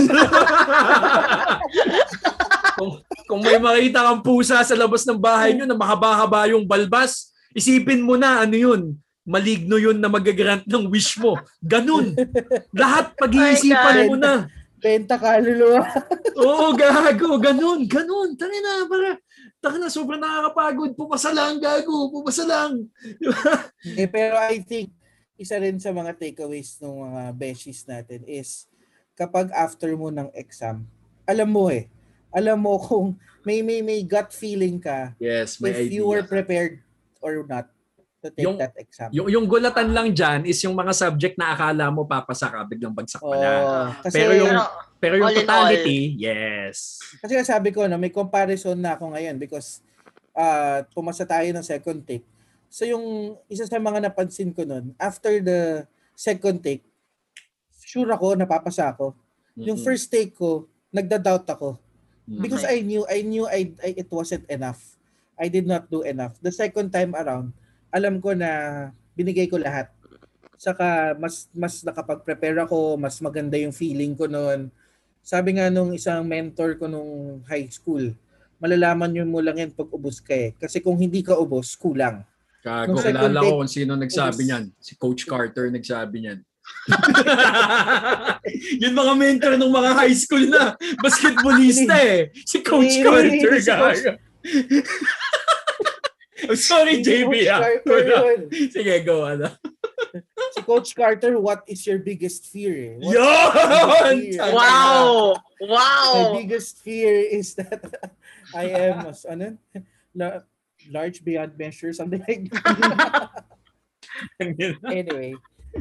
kung, may makita kang pusa sa labas ng bahay nyo na mahaba-haba yung balbas, isipin mo na ano yun. Maligno yun na magagrant ng wish mo. Ganun. Lahat [LAUGHS] pag-iisipan mo na. Benta kaluluwa. [LAUGHS] Oo, gago. Ganun, ganun. Tangin na, para, tangin na, sobrang nakakapagod. Pumasa lang, gago. Pumasa lang. Eh, pero I think isa rin sa mga takeaways ng mga beshies natin is kapag after mo ng exam, alam mo eh, alam mo kung may may may gut feeling ka Yes, if you were prepared or not to take Yung- that exam. Yung, yung gulatan lang dyan is yung mga subject na akala mo papasa ka, biglang bagsak pala. Oh, kasi Pero yung- Pero, Pero yung All totality, yes. kasi nga sabi ko na may comparison na ako ngayon because uh, pumasa tayo ng second take. So yung isa sa mga napansin ko nun, after the second take, sure ako napapasa ako. Yung Mm-mm. first take ko, nagda-doubt ako. Mm. Because I knew, I knew I, I it wasn't enough. I did not do enough. The second time around, alam ko na binigay ko lahat. Saka mas mas nakapag-prepare ako, mas maganda yung feeling ko noon. Sabi nga nung isang mentor ko nung high school, malalaman yun mo lang yan pag ubos ka eh. Kasi kung hindi ka ubos, kulang. Second kilala ko kung sino nagsabi niyan. Si Coach Carter nagsabi niyan. [LAUGHS] Yun mga mentor ng mga high school na basketballista eh. Si Coach Carter, gago. I'm [LAUGHS] sorry, Si JB. Coach ah. Sige, go. Ano? Si Coach Carter, what is your biggest fear? eh? Yun! fear? wow! My Wow! biggest fear is that [LAUGHS] I am as ano, la- large beyond measure, something like that. anyway.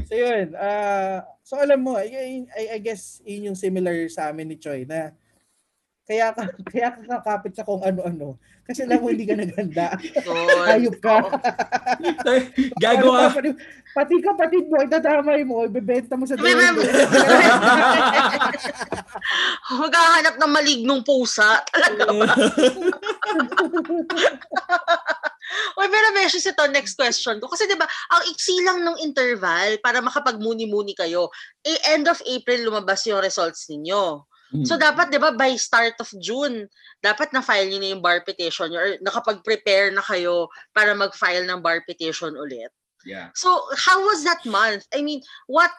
So yun, ah so alam mo, y- I, I guess yun yung similar sa amin ni Choi na kaya ka, [LAUGHS] kaya ka kakapit sa kung ano-ano. Kasi alam mo hindi ka naganda. Hayop ka. Gago Ano ka. pa, pati, pati kapatid mo, itadamay mo, ibebenta mo sa dulo. [LAUGHS] Maghahanap ng malignong pusa. Talaga [LAUGHS] ba? Uy, pero Beshi, ito, next question ko. Kasi di ba ang iksi lang ng interval para makapagmuni-muni kayo, eh, end of April lumabas yung results ninyo. Mm. So dapat 'di ba by start of June, dapat na-file niyo na yung bar petition niyo or nakapag-prepare na kayo para mag-file ng bar petition ulit. yeah. So how was that month? I mean, what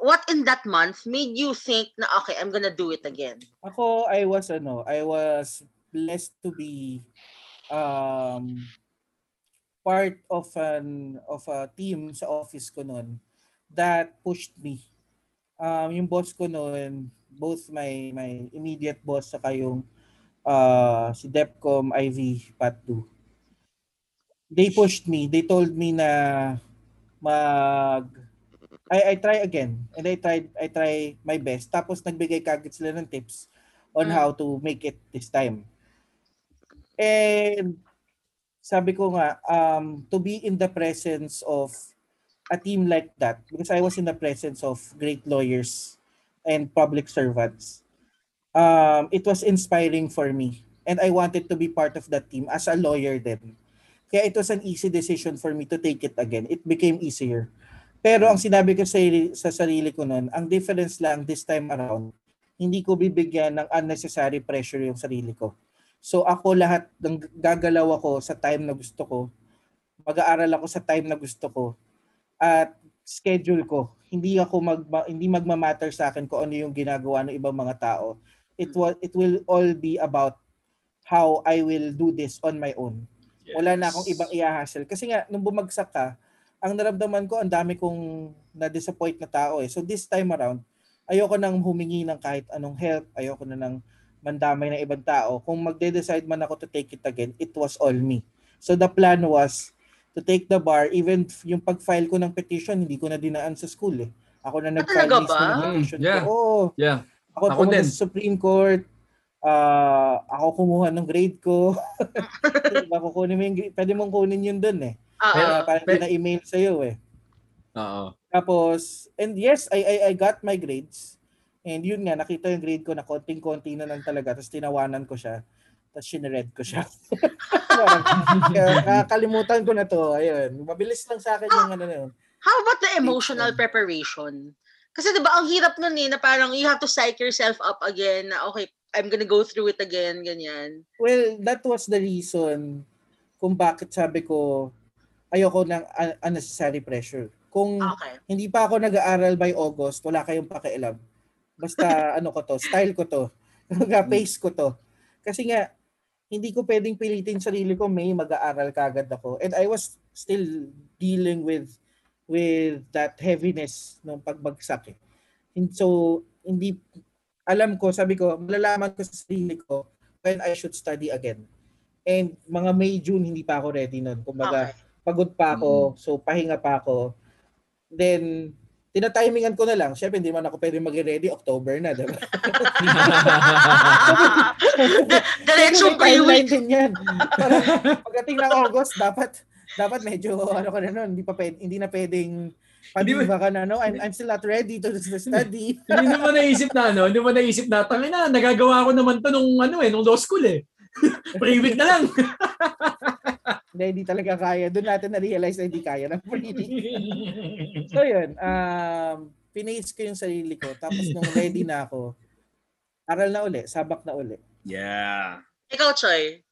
what in that month made you think na okay, I'm gonna do it again? Ako, I was ano, I was blessed to be um part of an of a team sa office ko noon that pushed me. Um yung boss ko noon, both my my immediate boss saka yung uh, si Depcom IV Pat 2. They pushed me. They told me na mag I I try again and I tried I try my best. Tapos nagbigay kagad sila ng tips on Mm. how to make it this time. And sabi ko nga um to be in the presence of a team like that because I was in the presence of great lawyers and public servants. Um it was inspiring for me and I wanted to be part of that team as a lawyer then. Kaya it was an easy decision for me to take it again. It became easier. Pero ang sinabi ko sa, sa sarili ko noon, ang difference lang this time around, hindi ko bibigyan ng unnecessary pressure yung sarili ko. So ako lahat ng gagalaw ako sa time na gusto ko. Mag-aaral ako sa time na gusto ko. At schedule ko. Hindi ako mag hindi magma-matter sa akin kung ano yung ginagawa ng ibang mga tao. It will it will all be about how I will do this on my own. Wala na akong ibang i-hassle. Kasi nga, nung bumagsak ka, ang naramdaman ko, ang dami kong na-disappoint na tao eh. So this time around, ayoko nang humingi ng kahit anong help. Ayoko na nang mandamay ng ibang tao. Kung magde-decide man ako to take it again, it was all me. So the plan was to take the bar, even yung pag-file ko ng petition, hindi ko na dinaan sa school eh. Ako na nag-file mismo ba? ng petition Mm, yeah. ko. Oo. Yeah. Ako, Ako pumunta din. sa Supreme Court. ah ako kumuha ng grade ko. [LAUGHS] diba, kukunin mo yung, grade- pwede mong kunin yun dun eh. Ah, Pero- ah. Parang pe- pina-email sa'yo eh. Oo. Tapos, and yes, I, I, I got my grades. And yun nga, nakita yung grade ko na konting-konti na lang talaga. Tapos tinawanan ko siya. Tapos sinered ko siya. [LAUGHS] Parang, kakalimutan ko na to. Ayun. Mabilis lang sa akin yung ano na yun. How about the emotional preparation? Kasi 'di ba ang hirap nun eh na parang you have to psych yourself up again na okay, I'm gonna go through it again, ganyan. Well, that was the reason kung bakit sabi ko ayoko ng un- unnecessary pressure. Kung Okay. hindi pa ako nag-aaral by August, wala kayong pakialam. Basta ano ko to, style ko to, pace ko to. Kasi nga, hindi ko pwedeng pilitin sarili ko, may mag-aaral kagad ako. And I was still dealing with with that heaviness nung pagbagsak eh. And so, hindi, alam ko, sabi ko, malalaman ko sa sarili ko when I should study again. And mga May, June, hindi pa ako ready nun. Kumbaga, Okay. pagod pa ako, so pahinga pa ako. Then, tinatimingan ko na lang. Siyempre, hindi man ako pwede mag-ready. October na, diba? [LAUGHS] Diretsong May timeline pre-week. din yan. Parang, pagdating ng August, dapat dapat medyo ano ka na nun, hindi pa pwede, hindi na pwedeng padiba ka na no I'm I'm still not ready to, study. [LAUGHS] hindi mo naisip na ano, hindi mo naisip na tangin na nagagawa ko naman to nung ano eh, nung law school eh. [LAUGHS] Pre-week na lang. Hindi, hindi talaga kaya. Doon natin na-realize na hindi kaya ng pretty. [LAUGHS] So yun, um, pinace ko yung sarili ko. Tapos nung ready na ako, aral na uli, sabak na uli. yeah. Ikaw, Choy.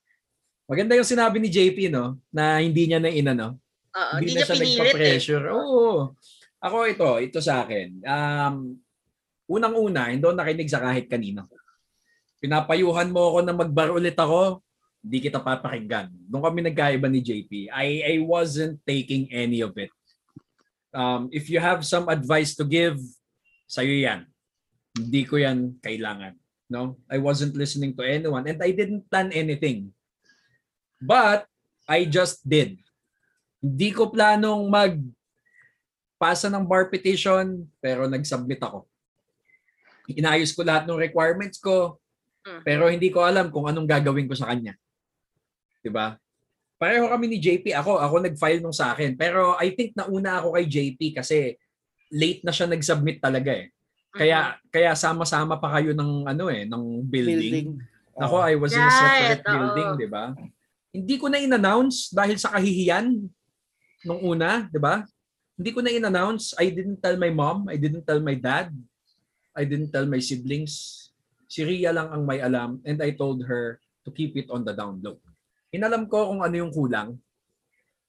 Maganda yung sinabi ni JP no, na hindi niya na inano. Oo, hindi hindi na niya siya pinilit eh. nagpa-pressure. Oo. Ako ito, ito sa akin. Um, unang-una, hindi ako nakinig sa kahit kanino. Pinapayuhan mo ako na magbar ulit ako, hindi kita papakinggan. Doon kami nagkaiba ni JP. I, I wasn't taking any of it. Um, if you have some advice to give, sa'yo yan. Hindi ko yan kailangan. No? I wasn't listening to anyone and I didn't plan anything. But I just did. Hindi ko planong mag pasa ng bar petition pero nag-submit ako. Inayos ko lahat ng requirements ko Mhm. pero hindi ko alam kung anong gagawin ko sa kanya. 'Di ba? Pareho kami ni JP. Ako, ako nag-file nung sa akin. Pero I think nauna ako kay JP kasi late na siya nag-submit talaga eh. Kaya kaya sama-sama pa kayo ng ano eh, ng building. Building. Ako, Oo. I was in a Right, separate oo. building, di ba? Hindi ko na in-announce dahil sa kahihiyan nung una, di ba? Hindi ko na in-announce. I didn't tell my mom. I didn't tell my dad. I didn't tell my siblings. Si Ria lang ang may alam and I told her to keep it on the down low. Inalam ko kung ano yung kulang.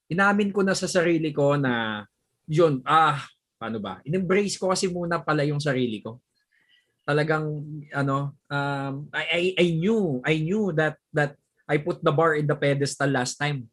Inamin ko na sa sarili ko na yun, ah, paano ba? In-embrace ko kasi muna pala yung sarili ko. Talagang ano, um, I, I I knew, I knew that that I put the bar in the pedestal last time.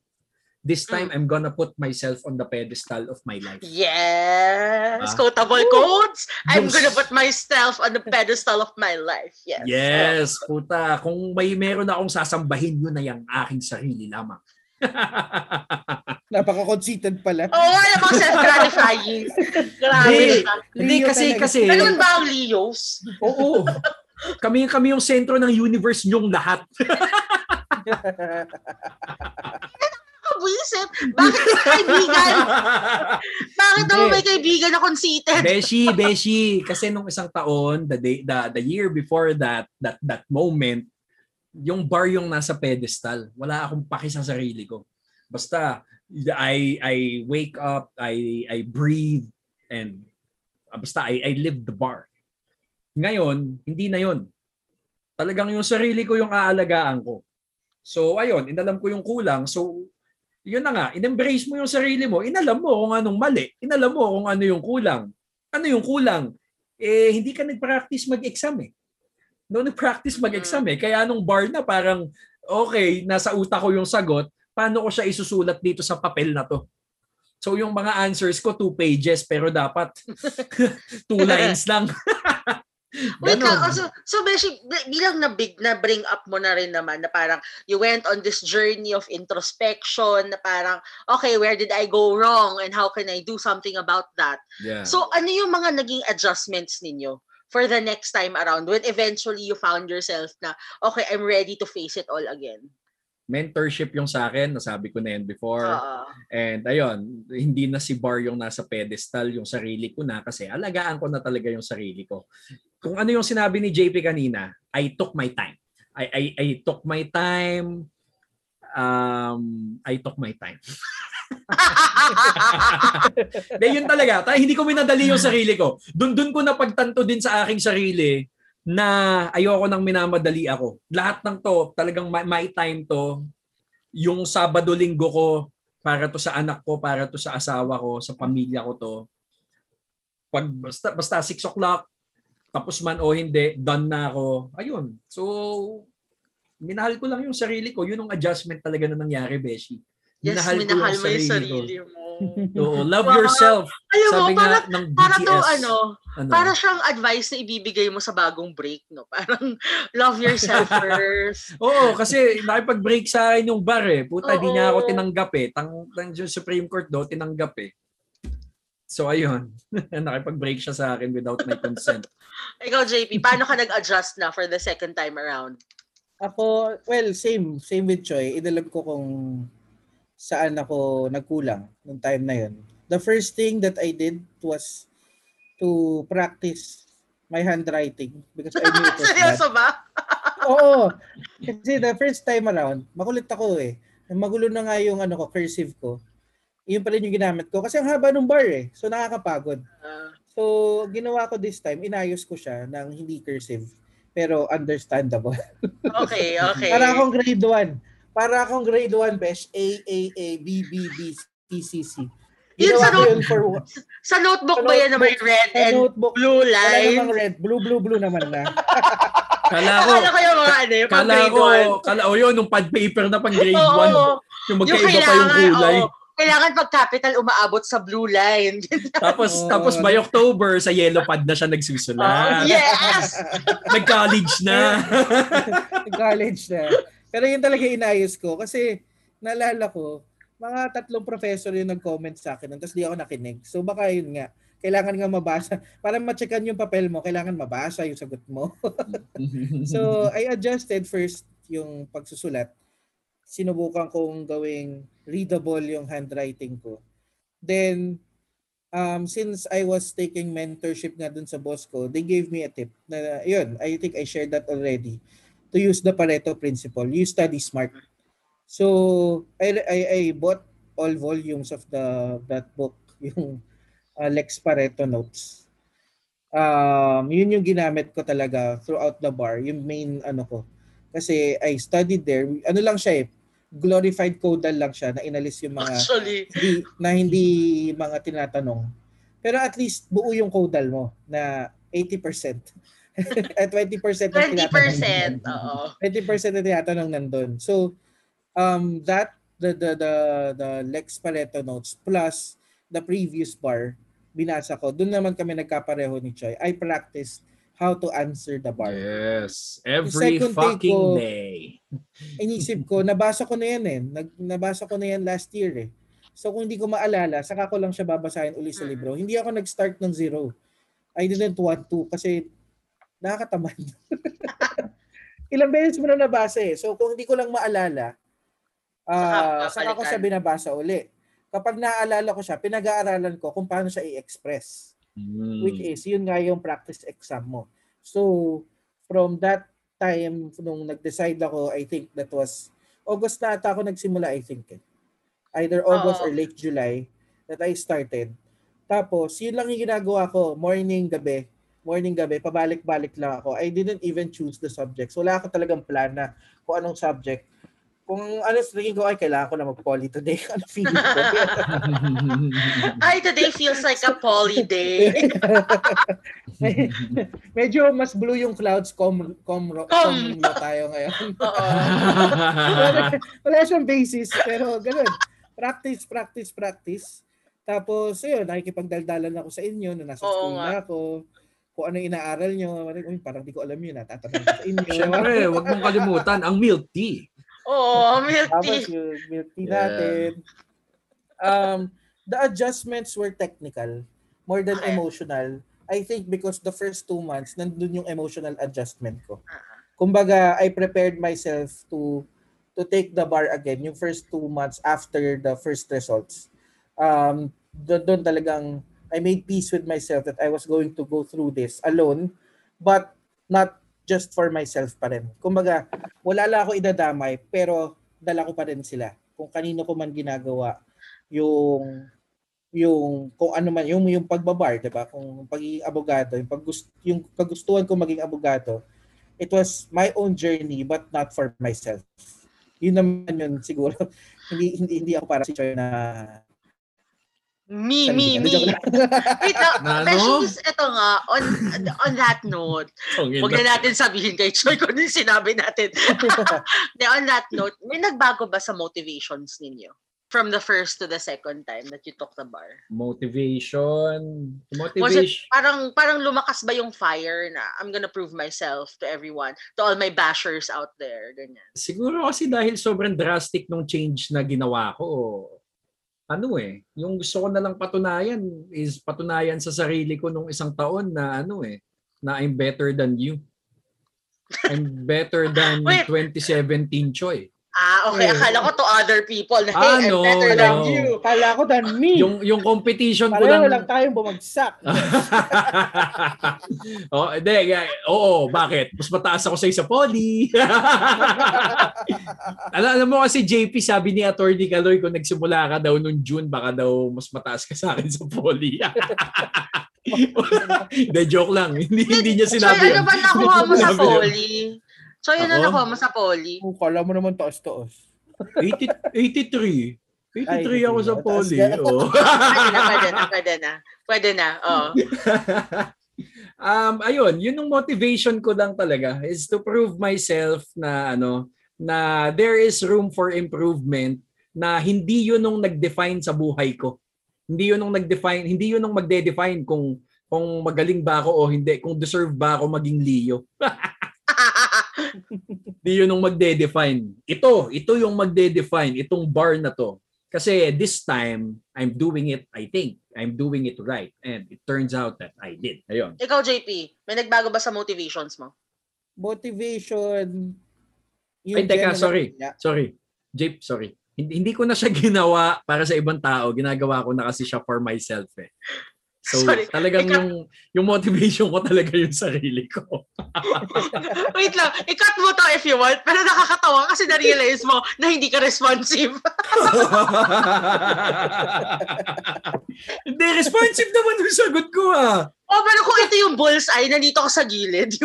This time I'm gonna put myself on the pedestal of my life. Yes! Ah. Quotable quotes! I'm gonna put myself on the pedestal of my life. Yes. Yes, puta. Kung may meron akong sasambahin, yun na yung aking sarili lamang. [LAUGHS] Napaka-conceited pala. Oo, oh, alam mo, self-gratifying. [LAUGHS] Grabe. Hindi. ka. Hindi Leo kasi talaga. kasi Ganun ba ang Leos? oo. Kami kami yung sentro ng universe niyong lahat. [LAUGHS] Kabwisit. Bakit ka kaibigan? [LAUGHS] Bakit naman may kaibigan na conceited? Beshi, Beshi, kasi nung isang taon, the day the the year before that, that that moment, yung bar yung nasa pedestal. Wala akong paki sa sarili ko. Basta I I wake up, I I breathe and ah, basta I I live the bar. Ngayon, hindi na 'yon. Talagang yung sarili ko yung aalagaan ko. So ayun, inalam ko yung kulang. So yun na nga, in-embrace mo yung sarili mo, inalam mo kung anong mali, inalam mo kung ano yung kulang. Ano yung kulang? Eh, hindi ka nag-practice mag-exam eh. No, nag-practice mag-exam eh. Kaya nung bar na parang, okay, nasa utak ko yung sagot, paano ko siya isusulat dito sa papel na to? So yung mga answers ko, two pages, pero dapat [LAUGHS] [LAUGHS] two lines lang. [LAUGHS] Wait lang, oh, so, so Beshi, bi- bilang na big na bring up mo na rin naman na parang you went on this journey of introspection na parang okay, where did I go wrong and how can I do something about that? Yeah. So ano yung mga naging adjustments ninyo for the next time around when eventually you found yourself na okay, I'm ready to face it all again? Mentorship yung sa akin, nasabi ko na yan before. Oo. And ayun, hindi na si Bar yung nasa pedestal, yung sarili ko na kasi alagaan ko na talaga yung sarili ko. Kung ano yung sinabi ni JP kanina, I took my time. I I, I took my time. Um, I took my time. [LAUGHS] [LAUGHS] De, yun talaga. Ta- hindi ko minadali yung sarili ko. Doon doon ko napagtanto din sa aking sarili na ayoko nang minamadali ako. Lahat ng to, talagang my, my time to, yung Sabado Linggo ko, para to sa anak ko, para to sa asawa ko, sa pamilya ko to. Pag basta, basta 6 o'clock, tapos man o hindi, done na ako. Ayun. So, minahal ko lang yung sarili ko. Yun ang adjustment talaga na nangyari, Beshi. Yes, minahal mo yung sarili mo. Oo, [LAUGHS] love Wow. yourself. Alam mo, Sabi para, nga ng BTS. para to ano, ano, para siyang advice na ibibigay mo sa bagong break, no? [LAUGHS] Parang love yourself [LAUGHS] first. Oo, kasi nakipag-break sa akin yung bar eh. Puta, di niya ako Oo. tinanggap eh. Tang, tang yung Supreme Court do, tinanggap eh. So ayun, nakipag-break siya sa akin without my consent. Ikaw, JP, paano ka nag-adjust na for the second time around? Ako, well, same. Same with Choi. Inalam ko kung saan ako nagkulang nung time na yun. The first thing that I did was to practice my handwriting because I knew it was [LAUGHS] bad. Seryoso ba? Oo. Kasi the first time around, makulit ako eh. Magulo na nga yung ano ko, cursive ko. Yun pa rin yung ginamit ko. Kasi ang haba ng bar eh. So nakakapagod. Ah, So ginawa ko this time, inayos ko siya ng hindi cursive. Pero understandable. okay, okay. [LAUGHS] Para akong grade 1. Para akong grade 1, besh. A, A, A, B, B, B, C, C, C. Yun sa note- yun for sa notebook sa ba yan na may notebook- red and notebook. blue Wala line? namang red. Blue, blue, blue naman na. [LAUGHS] Kala ko, Akala ko yung mga ano, yung kala grade ko, kala ko yun, nung pad paper na pang grade 1. Oo, yung yung magkaiba pa yung kulay. oo. kailangan pag capital umaabot sa blue line. [LAUGHS] Tapos, Oo. tapos by October, sa yellow pad na siya nagsusulat. Oh, yes! [LAUGHS] Nag-college na. college na. Pero yun talaga inayos ko kasi naalala ko, mga tatlong professor yung nag-comment sa akin, tapos di ako nakinig. So baka yun nga, kailangan nga mabasa. Para ma-checkan yung papel mo, kailangan mabasa yung sagot mo. [LAUGHS] so I adjusted first yung pagsusulat. Sinubukan kong gawing readable yung handwriting ko. Then, um, since I was taking mentorship nga dun sa boss ko, they gave me a tip na, yun, I think I shared that already, to use the Pareto principle. You study smart. So, I, I, I bought all volumes of the that book, [LAUGHS] yung uh, Lex Pareto notes. Um, yun yung ginamit ko talaga throughout the bar, yung main ano ko. Kasi I studied there. Ano lang siya eh, glorified codal lang siya na inalis yung mga Actually, hindi, na hindi mga tinatanong. Pero at least buo yung codal mo na 80%. [LAUGHS] At 20% na 20%. Oo. 20% na tinatanong nandun. So, um, that, the, the, the, the Lex Pareto notes plus the previous bar, binasa ko. Doon naman kami nagkapareho ni Choi. I practiced how to answer the bar. Yes. Every fucking ko- day. [LAUGHS] Inisip ko, nabasa ko na yan eh. Nag, nabasa ko na yan last year eh. So kung hindi ko maalala, saka ko lang siya babasahin uli sa Mm. libro. Hindi ako nag-start ng zero. I didn't want to kasi nakakatamad. [LAUGHS] Ilang beses mo na nabasa eh. So kung hindi ko lang maalala, ah Saka saka ko siya binabasa uli. Kapag naaalala ko siya, pinag-aaralan ko kung paano siya i-express. Mm. Which is, yun nga yung practice exam mo. So, from that time, nung nag-decide ako, I think that was, August na ata ako nagsimula, I think. eh. Either August Oo. or late July that I started. Tapos, yun lang yung ginagawa ko, morning, gabi. Morning, gabi, pabalik-balik lang ako. I didn't even choose the subjects. Wala ako talagang plan na kung anong subject. Kung ano, tingin ko, ay, kailangan ko na mag-poly today. [LAUGHS] Ano feeling ko? [LAUGHS] Ay, today feels like a poly day. [LAUGHS] Medyo mas blue yung clouds, com, com, com, Com. tayo ngayon. Oo. wala, wala siyang basis, pero ganun. Practice, practice, practice. Tapos, ayun, nakikipagdaldalan ako sa inyo na nasa Oo school nga. na ako. Kung ano inaaral nyo. Uy, parang di ko alam yun. Natatanong ko sa inyo. [LAUGHS] Siyempre, wag mong kalimutan ang milk tea. Oo, milk Tapos tea. yung milk tea Yeah. natin. Um, the adjustments were technical more than Okay. emotional. I think because the first two months, nandun yung emotional adjustment ko. Ah. Kumbaga, I prepared myself to to take the bar again yung first two months after the first results. Um, doon talagang I made peace with myself that I was going to go through this alone, but not just for myself pa rin. Kumbaga, wala lang ako idadamay, pero dala ko pa rin sila. Kung kanino ko man ginagawa yung yung kung ano man yung yung pagbabar, 'di ba? Kung pagiging abogado, yung paggust yung kagustuhan ko maging abogado, it was my own journey but not for myself. Yun naman yun siguro. [LAUGHS] hindi hindi hindi ako para si na Me, me, me. [LAUGHS] Wait, Na ano? Beshies, ito nga, on, on that note, huwag na natin sabihin kay Choy kung ano yung sinabi natin. [LAUGHS] De, on that note, may nagbago ba sa motivations ninyo? From the first to the second time that you took the bar? Motivation. Was Motivation. it parang parang lumakas ba yung fire na I'm gonna prove myself to everyone, to all my bashers out there, ganyan. Siguro kasi dahil sobrang drastic nung change na ginawa ko, ano eh, yung gusto ko na lang patunayan is patunayan sa sarili ko nung isang taon na ano eh, na I'm better than you. I'm better than [LAUGHS] Wait. 2017 Choi. Ah, okay. Eh. Akala ko to other people na, [LAUGHS] Ah, hey, I'm no, better no. than you. you. Kala ko than me. Yung yung competition ko Pareho lang lang tayong bumagsak. [LAUGHS] oh, hindi, yeah, oo, bakit? Mas mataas ako sa isa poly. [LAUGHS] alam, alam mo kasi JP, sabi ni Attorney Kaloy, kung nagsimula ka daw nung June, baka daw mas mataas ka sa akin sa poly. Hindi, joke lang. Hindi, hindi niya sinabi Choy, ano ba nakuha mo sa Sinabi yun. Choy, ano Ako? nakuha mo sa poly? Oh, kala mo naman taas-taas. 80, 83. 83 Ay, ako sa poly. Oh. [LAUGHS] Pwede na, pwede na, pwede na. Pwede na, oh. [LAUGHS] um ayun, yun yung motivation ko lang talaga is to prove myself na ano na there is room for improvement na hindi yun nung nag-define sa buhay ko. Hindi yun nung nag-define, hindi yun nung magde-define kung kung magaling ba ako o hindi, kung deserve ba ako maging Leo. [LAUGHS] Hindi yun nung magde-define. Ito, ito yung magde-define, itong bar na to. Kasi this time, I'm doing it, I think, I'm doing it right. And it turns out that I did. Ayun. Ikaw, JP, may nagbago ba sa motivations mo? Motivation. Ay, teka, general- sorry. Yeah. Sorry. Jape, sorry. Hindi, hindi ko na siya [LAUGHS] ginawa para sa ibang tao. Ginagawa ko na kasi siya for myself eh. So Sorry. talagang Ikaw- yung yung motivation ko talaga yung sarili ko. [LAUGHS] Wait lang, i-cut mo to if you want. Pero nakakatawa kasi na-realize mo na hindi ka responsive. [LAUGHS] Hindi, responsive naman yung sagot ko ah. O, pero kung ito yung bullseye, nandito [LAUGHS] ka sa gilid.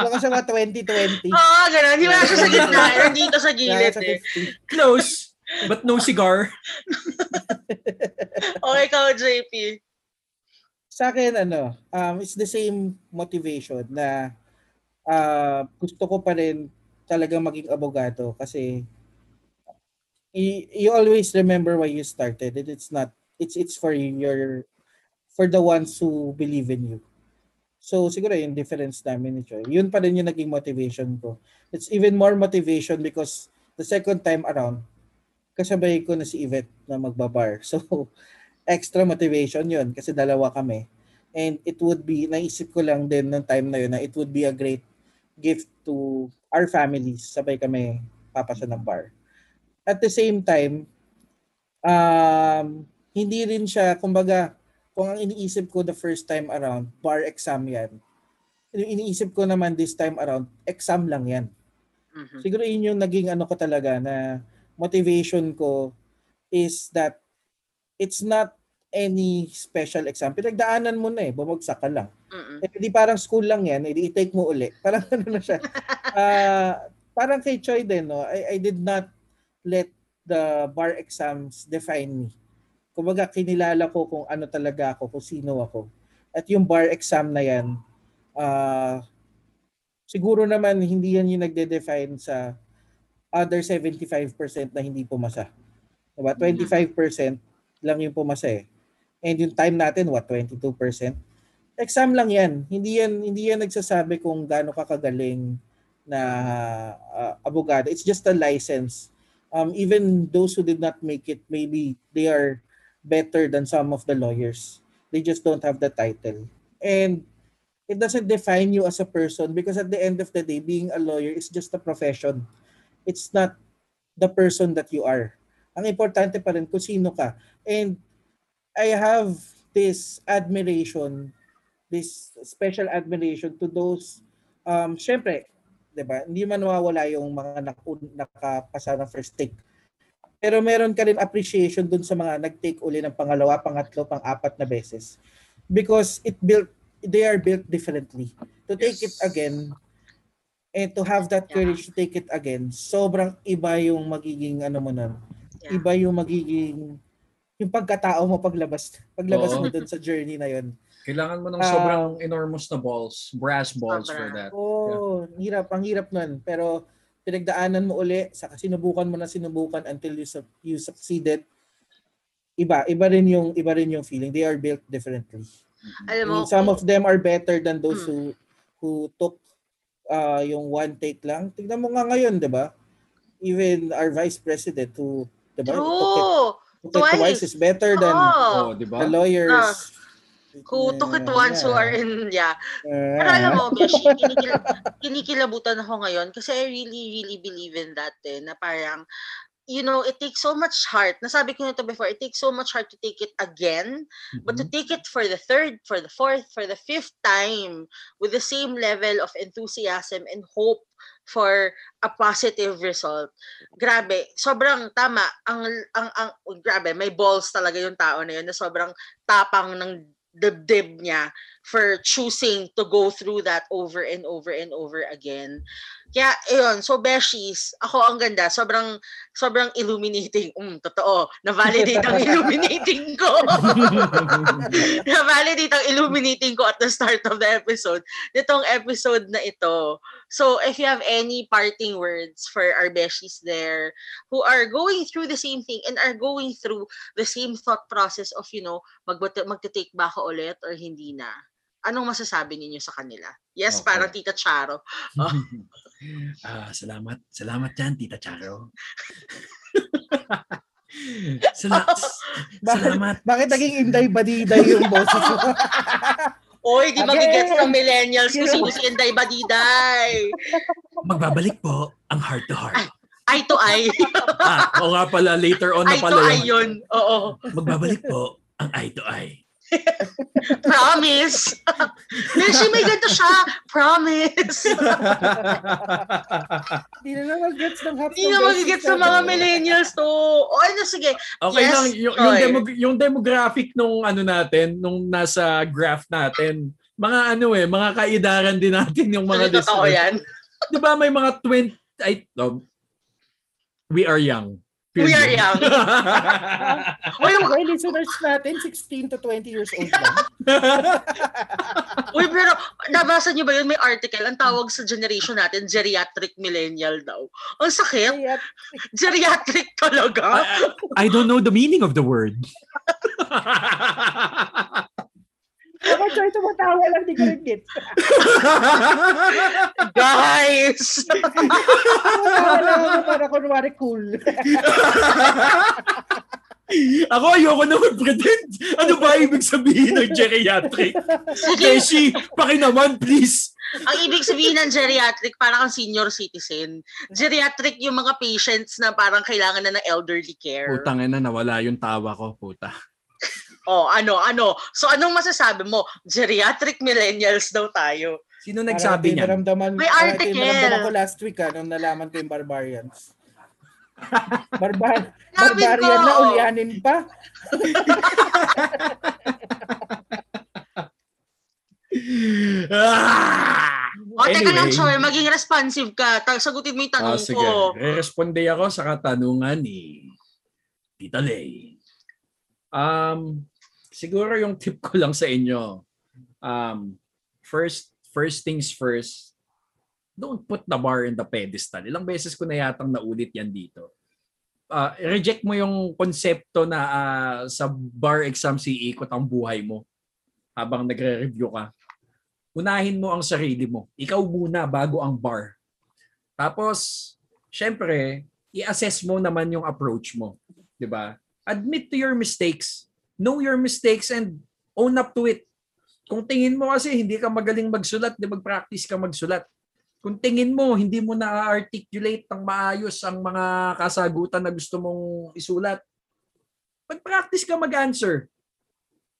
Baka sa mga 2020. Oo, gano'n. Hindi wala siya sa gitna. Nandito sa gilid eh. 50. Close, but no cigar. Okay, ikaw, JP. Sa akin, ano, um, it's the same motivation na uh, gusto ko pa rin talagang maging abogado kasi y- you always remember why you started it. It's not, it's it's for your, for the ones who believe in you. So siguro yung difference namin ni Choi. Yun pa rin yung naging motivation ko. It's even more motivation because the second time around, kasabay ko na si Yvette na magbabar. [LAUGHS] So extra motivation yun kasi dalawa kami. And it would be, naisip ko lang din ng time na yun na it would be a great gift to our families. Sabay kami papasya ng bar. At the same time, um, hindi rin siya, kumbaga, kung ang iniisip ko the first time around, bar exam yan. Iniisip ko naman this time around, exam lang yan. Mhm. Siguro yun yung naging ano ko talaga na motivation ko is that it's not any special exam. Pinagdaanan mo na eh, bumagsak ka lang. Mm-mm. Eh, di parang school lang yan, eh, i-take mo uli. [LAUGHS] Parang ano na siya. Ah, parang kay Choi din, no? I, I did not let the bar exams define me. Kumbaga, kinilala ko kung ano talaga ako, kung sino ako. At yung bar exam na yan, ah, siguro naman hindi yan yung nagde-define sa other 75% na hindi pumasa. Diba? 25% lang yung pumasa eh. And yung time natin, what, 22%? Exam lang yan. Hindi yan, hindi yan nagsasabi kung gaano ka kagaling na ah, abogado. It's just a license. Um, even those who did not make it, maybe they are better than some of the lawyers. They just don't have the title. And it doesn't define you as a person because at the end of the day, being a lawyer is just a profession. It's not the person that you are. Ang importante pa rin kung sino ka. And I have this admiration, this special admiration to those, um, syempre, di ba, hindi man mawawala yung mga nakapasa ng first take. Pero meron ka rin appreciation dun sa mga nag-take uli ng pangalawa, pangatlo, pang-apat na beses. Because it built, they are built differently. To take it Yes. again, and to have that Yeah. courage to take it again, sobrang iba yung magiging ano mo nun. Yeah. Iba yung magiging yung pagkatao mo paglabas paglabas Oo. mo dun sa journey na yun. Kailangan mo ng Ah. sobrang enormous na balls, brass balls for Sobra. that. Oh, ang hirap, ang hirap nun. Pero pinagdaanan mo uli, saka sinubukan mo na sinubukan until you su- you succeeded. Iba, iba rin yung iba rin yung feeling. They are built differently. Alam mo, some of them are better than those Hmm. who who took uh, yung one take lang. Tignan mo nga ngayon, 'di ba? Even our vice president who 'di ba? Took it, true. Twice Twice. is better than Oh, Oh, di ba? the lawyers. who took it once who are in, yeah. Uh, Pero alam mo, Beshi, kinikil, kinikilabutan ako ngayon kasi I really, really believe in that eh, na parang, you know, it takes so much heart. Nasabi ko nito before, it takes so much heart to take it again, but to Mhm. take it for the third, for the fourth, for the fifth time with the same level of enthusiasm and hope for a positive result. Grabe, sobrang tama. Ang ang ang oh, grabe, may balls talaga yung tao na yun na sobrang tapang ng dibdib niya for choosing to go through that over and over and over again. Kaya, ayun, so beshies, ako ang ganda, sobrang, sobrang illuminating. Um, totoo, na-validate ang [LAUGHS] illuminating ko. [LAUGHS] na-validate ang illuminating ko at the start of the episode. Nitong episode na ito. So, if you have any parting words for our beshies there who are going through the same thing and are going through the same thought process of, you know, mag magte-take ba ako ulit or hindi na? Anong masasabi ninyo sa kanila? Yes, Okay. parang Tita Charo. [LAUGHS] Ah, salamat. Salamat dyan, Tita Charo. [LAUGHS] Sala- salamat. Bakit naging inday badiday yung boses mo? [LAUGHS] Oy, di Again! magigets ng millennials kung sino si Inday Badiday. Magbabalik po ang heart to heart. Eye to eye. ah, o nga pala, later on na Eye to pala eye yun. yun. Oo. Magbabalik po ang eye to eye. [LAUGHS] Promise. [LAUGHS] Beshi, may ganito siya. Promise. [LAUGHS] Hindi na naman gets ng hot Hindi na magigit sa mga millennials to. O ano, sige. Okay Yes, lang, yung, yung, demog- yung demographic nung ano natin, nung nasa graph natin, mga ano eh, mga kaidaran din natin yung mga Mga totoo listeners. yan. Di ba may mga 20, ay, no, we are young. We are young. [LAUGHS] Uy, Well, listeners natin, 16 to 20 years old lang. [LAUGHS] uy, pero nabasa niyo ba yun? May article. Ang tawag sa generation natin, geriatric millennial daw. Ang sakit. Kaya, Geriatric talaga. I don't know the meaning of the word. [LAUGHS] ako try tumatawa lang, di ko rin gets. [LAUGHS] Guys! Tumatawa lang ako para kunwari cool. [LAUGHS] Ako ayoko na mag-pretend. Ano ba ibig sabihin ng geriatric? Sige, Beshi, paki naman, please. ang ibig sabihin ng geriatric, parang kang senior citizen. Geriatric yung mga patients na parang kailangan na ng elderly care. Putang ina, nawala yung tawa ko, puta. Oh, ano, ano. So, anong masasabi mo? Geriatric millennials daw tayo. Sino nagsabi niya? Naramdaman, May article. naramdaman ko last week ah, nung nalaman ko yung barbarians. [LAUGHS] Barbar barbarian ko. na ulyanin pa. ah! [LAUGHS] O, teka lang, Anyway. Choy, maging responsive ka. Sagutin mo yung tanong Ah, sige. ko. Re-responde ako sa katanungan ni Tita Lay. Um, siguro yung tip ko lang sa inyo. Um, first, first things first, don't put the bar in the pedestal. Ilang beses ko na yatang naulit yan dito. Ah, reject mo yung konsepto na ah, sa bar exam iikot ang buhay mo habang nagre-review ka. Unahin mo ang sarili mo. Ikaw muna bago ang bar. Tapos, syempre, i-assess mo naman yung approach mo. 'di ba? Admit to your mistakes. Know your mistakes and own up to it. Kung tingin mo kasi hindi ka magaling magsulat, di mag-practice ka magsulat. Kung tingin mo hindi mo na-articulate ng maayos ang mga kasagutan na gusto mong isulat, mag-practice ka mag-answer.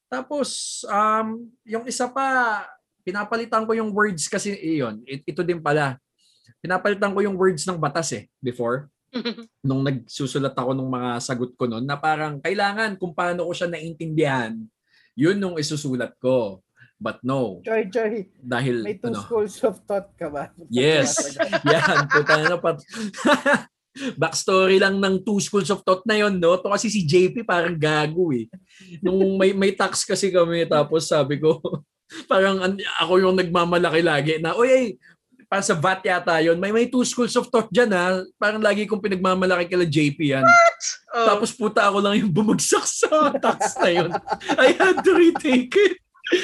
Tapos, um, yung isa pa, pinapalitan ko yung words kasi iyon. Ito din pala pinapalitan ko yung words ng batas eh before [LAUGHS] nung nagsusulat ako ng mga sagot ko noon na parang kailangan kung paano ko siya naintindihan. Yun nung isusulat ko. But no. Joy, Joy, dahil may two ano? schools of thought ka ba? [LAUGHS] yes. Yan puta na pat [LAUGHS] backstory lang ng two schools of thought na yon no? To kasi si JP parang gago eh. Nung may may tax kasi kami tapos sabi ko parang an- ako yung nagmamalaki lagi na oy ay para sa VAT yata yun. May may two schools of thought dyan ha. Parang lagi kong pinagmamalaki kila JP yan. Oh. Tapos puta ako lang yung bumagsak sa tax na yun. I had to retake it.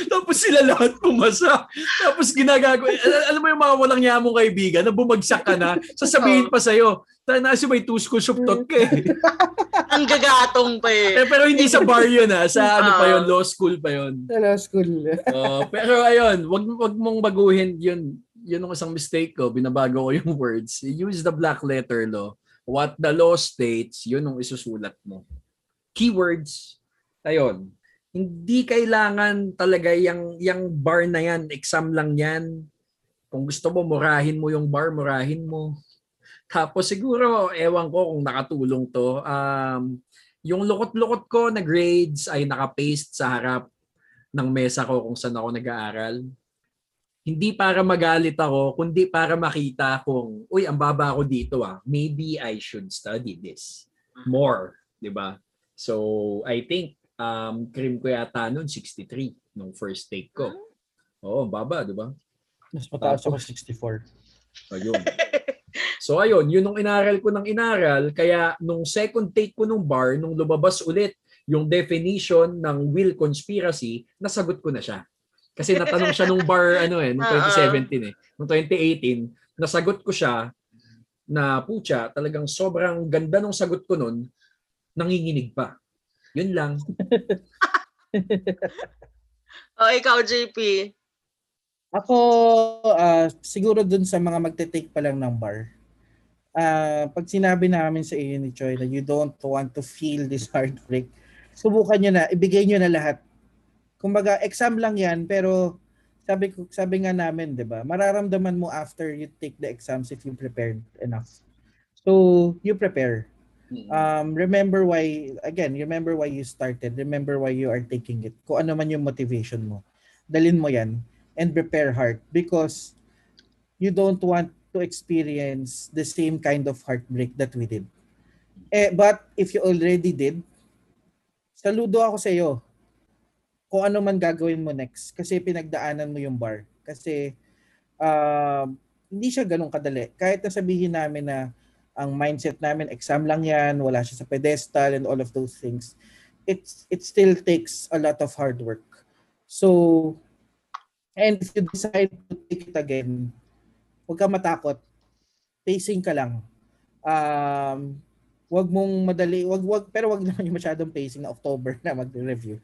Tapos sila lahat pumasa. Tapos ginagago. Al- alam mo yung mga walang yamong kaibigan na bumagsak ka na, sasabihin pa sa'yo, tayo na kasi may two schools of thought ka eh. [LAUGHS] Ang gagatong pa eh. Eh, Pero hindi sa bar yun ha. Sa ano pa yun, Ah. law school pa yun. Sa law school. Oh, pero ayun, wag wag mong baguhin 'yun. 'Yun ang isang mistake ko. Binabago ko yung [LAUGHS] words. Use the black letter law. What the law states, 'yun ang isusulat mo. Keywords. Ayun. Hindi kailangan talaga yung yung bar na yan, exam lang yan. Kung gusto mo murahin mo yung bar, murahin mo. Tapos siguro, ewan ko kung nakatulong to. Um, yung lukot-lukot ko na grades ay nakapaste sa harap ng mesa ko kung saan ako nag-aaral. Hindi para magalit ako, kundi para makita kung, uy, ang baba ako dito ah. Maybe I should study this more, di ba? So, I think, um, cream ko yata noon 63 nung first take ko. Oo, baba, di ba? Mas mataas ako 64. Ayun. So ayun, yun nung inaral ko ng inaral, kaya nung second take ko nung bar, nung lumabas ulit yung definition ng will conspiracy, nasagot ko na siya. Kasi natanong siya nung bar ano eh, nung [LAUGHS] 2017 eh. Nung 2018, nasagot ko siya na pucha, talagang sobrang ganda nung sagot ko nun, nanginginig pa. Yun lang. [LAUGHS] O, ikaw, JP. Ako, ah, siguro dun sa mga magte-take pa lang ng bar. Ah, pag sinabi namin sa iyo ni Choi na you don't want to feel this heartbreak, subukan nyo na, ibigay nyo na lahat. Kumbaga, exam lang yan, pero sabi ko sabi nga namin, 'di ba? Mararamdaman mo after you take the exams if you prepared enough. So, you prepare. Um, remember why again, remember why you started. Remember why you are taking it. Kung ano man yung motivation mo. Dalin mo 'yan and prepare hard because you don't want to experience the same kind of heartbreak that we did. Eh, but if you already did, saludo ako sa iyo kung ano man gagawin mo next kasi pinagdaanan mo yung bar. Kasi uh, hindi siya ganun kadali. Kahit na sabihin namin na ang mindset namin exam lang yan, wala siya sa pedestal and all of those things. It's it still takes a lot of hard work. So and if you decide to take it again, huwag ka matakot. Pacing ka lang. Um, wag mong madali, wag wag pero wag naman yung masyadong pacing na October na magre-review.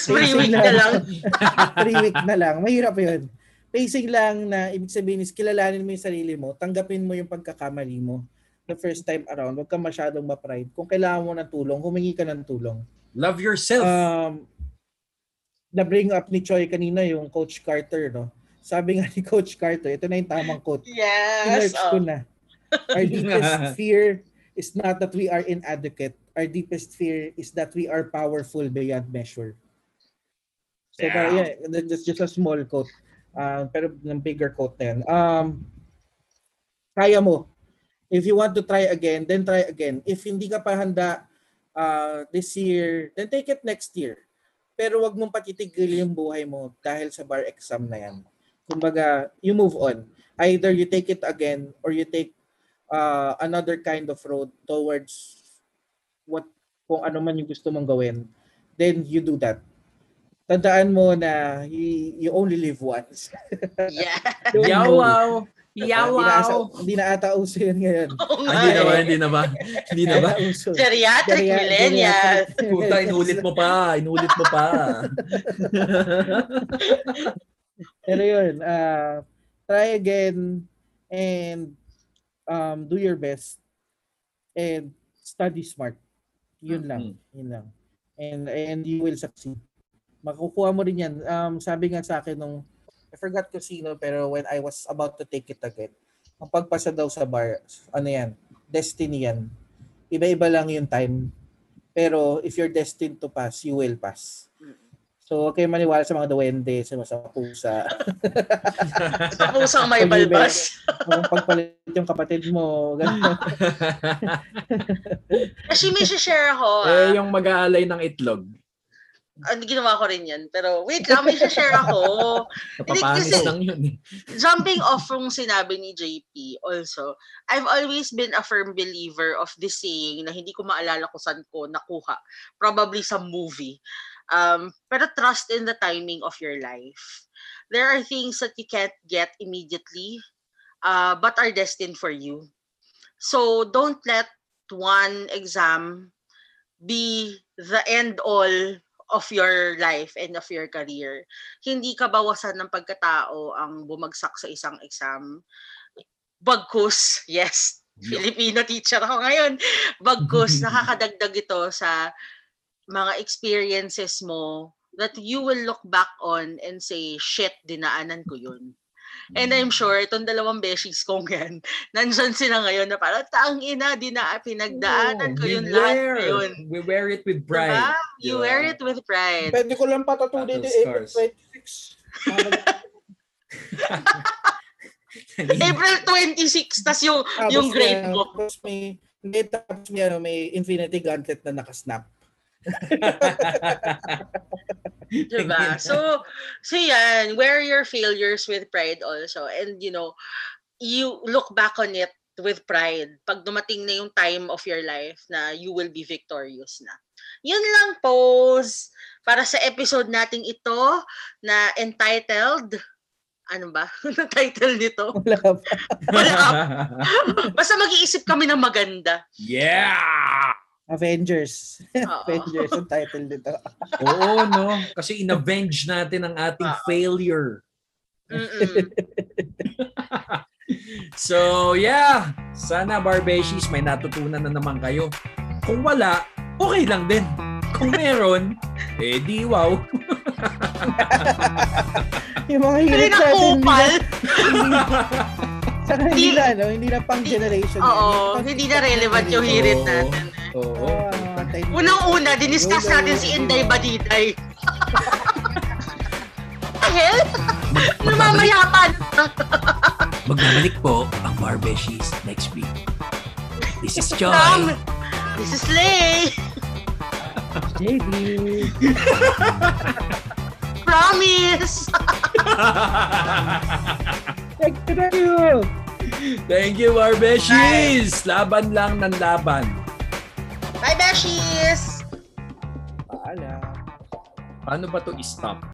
Three week na lang. [LAUGHS] Three week na lang. Mahirap yun. Pacing lang na ibig sabihin is kilalanin mo yung sarili mo, tanggapin mo yung pagkakamali mo the first time around. Huwag ka masyadong ma-pride. Kung kailangan mo ng tulong, humingi ka ng tulong. Love yourself. Um, na-bring up ni Choi kanina yung Coach Carter, no? Sabi nga ni Coach Carter, ito na yung tamang quote. Yes. Inerch ko Oh. na. Our [LAUGHS] deepest fear is not that we are inadequate. Our deepest fear is that we are powerful beyond measure. So, Yeah. parang, yeah, that's just a small quote. Uh, pero ng bigger quote na yan. Um, kaya mo. If you want to try again, then try again. If hindi ka pa handa uh, this year, then take it next year. Pero wag mong patitigil yung buhay mo dahil sa bar exam na yan. Kumbaga, you move on. Either you take it again or you take uh, another kind of road towards what kung ano man yung gusto mong gawin, then you do that. Tandaan mo na you, you only live once. Yeah. [LAUGHS] Don't Yaw, know. wow. Hindi na, asa- wow. hindi na ata uso yun ngayon. Oo Ah, Hindi na ba? Hindi na ba? Hindi na ba? Uso. Geriatric Geria- millennial. geriatric. Puta, inulit mo pa. Inulit mo pa. [LAUGHS] Pero yun, uh, try again and um, do your best and study smart. Yun lang. Yun lang. And and you will succeed. Makukuha mo rin yan. Um, sabi nga sa akin nung, I forgot ko sino, pero when I was about to take it again, ang pagpasa daw sa bar, ano yan, destiny yan. Iba-iba lang yung time. Pero if you're destined to pass, you will pass. So, okay maniwala sa mga duwende, sa mga sa pusa. [LAUGHS] Sa pusang may balbas. Kung pagpalit yung kapatid mo, ganun. [LAUGHS] Kasi may share ako. eh, ah. yung mag-aalay ng itlog. Ah, ginawa ko rin yan. Pero wait lang, may share ako. [LAUGHS] Napapangis kasi- lang yun eh. Jumping off from sinabi ni JP also, I've always been a firm believer of this saying na hindi ko maalala kung saan ko nakuha. Probably sa movie. Um, pero trust in the timing of your life. There are things that you can't get immediately, uh, but are destined for you. So don't let one exam be the end all of your life and of your career. Hindi ka bawasan ng pagkatao ang bumagsak sa isang exam. Bagkus, yes, Filipino teacher ako ngayon. Bagkus, [LAUGHS] nakakadagdag ito sa mga experiences mo that you will look back on and say, shit, dinaanan ko yun. And I'm sure, itong dalawang beshies kong yan, [LAUGHS] nandyan sila ngayon na parang, taang ina, dina, pinagdaanan ko we yun lahat wear, na yun. We wear it with pride. Diba? You Diba? wear it with pride. Pwede ko lang patatuloy din April scars. 26. [LAUGHS] April 26, tas yung, Tapos yung grade may- ko. Tapos may, hindi, tapos may, ano, may Infinity Gauntlet na nakasnap. [LAUGHS] [LAUGHS] Diba? So, so yan, wear your failures with pride also. And, you know, you look back on it with pride pag dumating na yung time of your life na you will be victorious na. Yun lang, pose. Para sa episode nating ito na entitled, ano ba? [LAUGHS] Ano title nito? Wala pa. Wala. [LAUGHS] Basta mag-iisip kami ng maganda. yeah! Avengers. [LAUGHS] Avengers ang title nito. [LAUGHS] Oo, no? Kasi in-avenge natin ang ating Oo. failure. [LAUGHS] So, yeah. Sana, Barbeshies, may natutunan na naman kayo. Kung wala, okay lang din. Kung meron, eh di wow. Yung mga Hindi hirit na, hindi, saka hindi Hindi- na, no? hindi na pang generation. Oo, hindi na relevant yung hirit natin. Oo. Ah, tayo- Unang-una, diniscuss natin si Inday Badiday. [LAUGHS] Dahil, namamayapan. Magbabalik po ang Barbeshies next week. This is Joy. From, this is Lay. JD. Promise. Thank you, thank you. Thank you, Barbeshies! Laban lang ng laban. Bye, Beshies. Paalam. Paano ba to i-stop?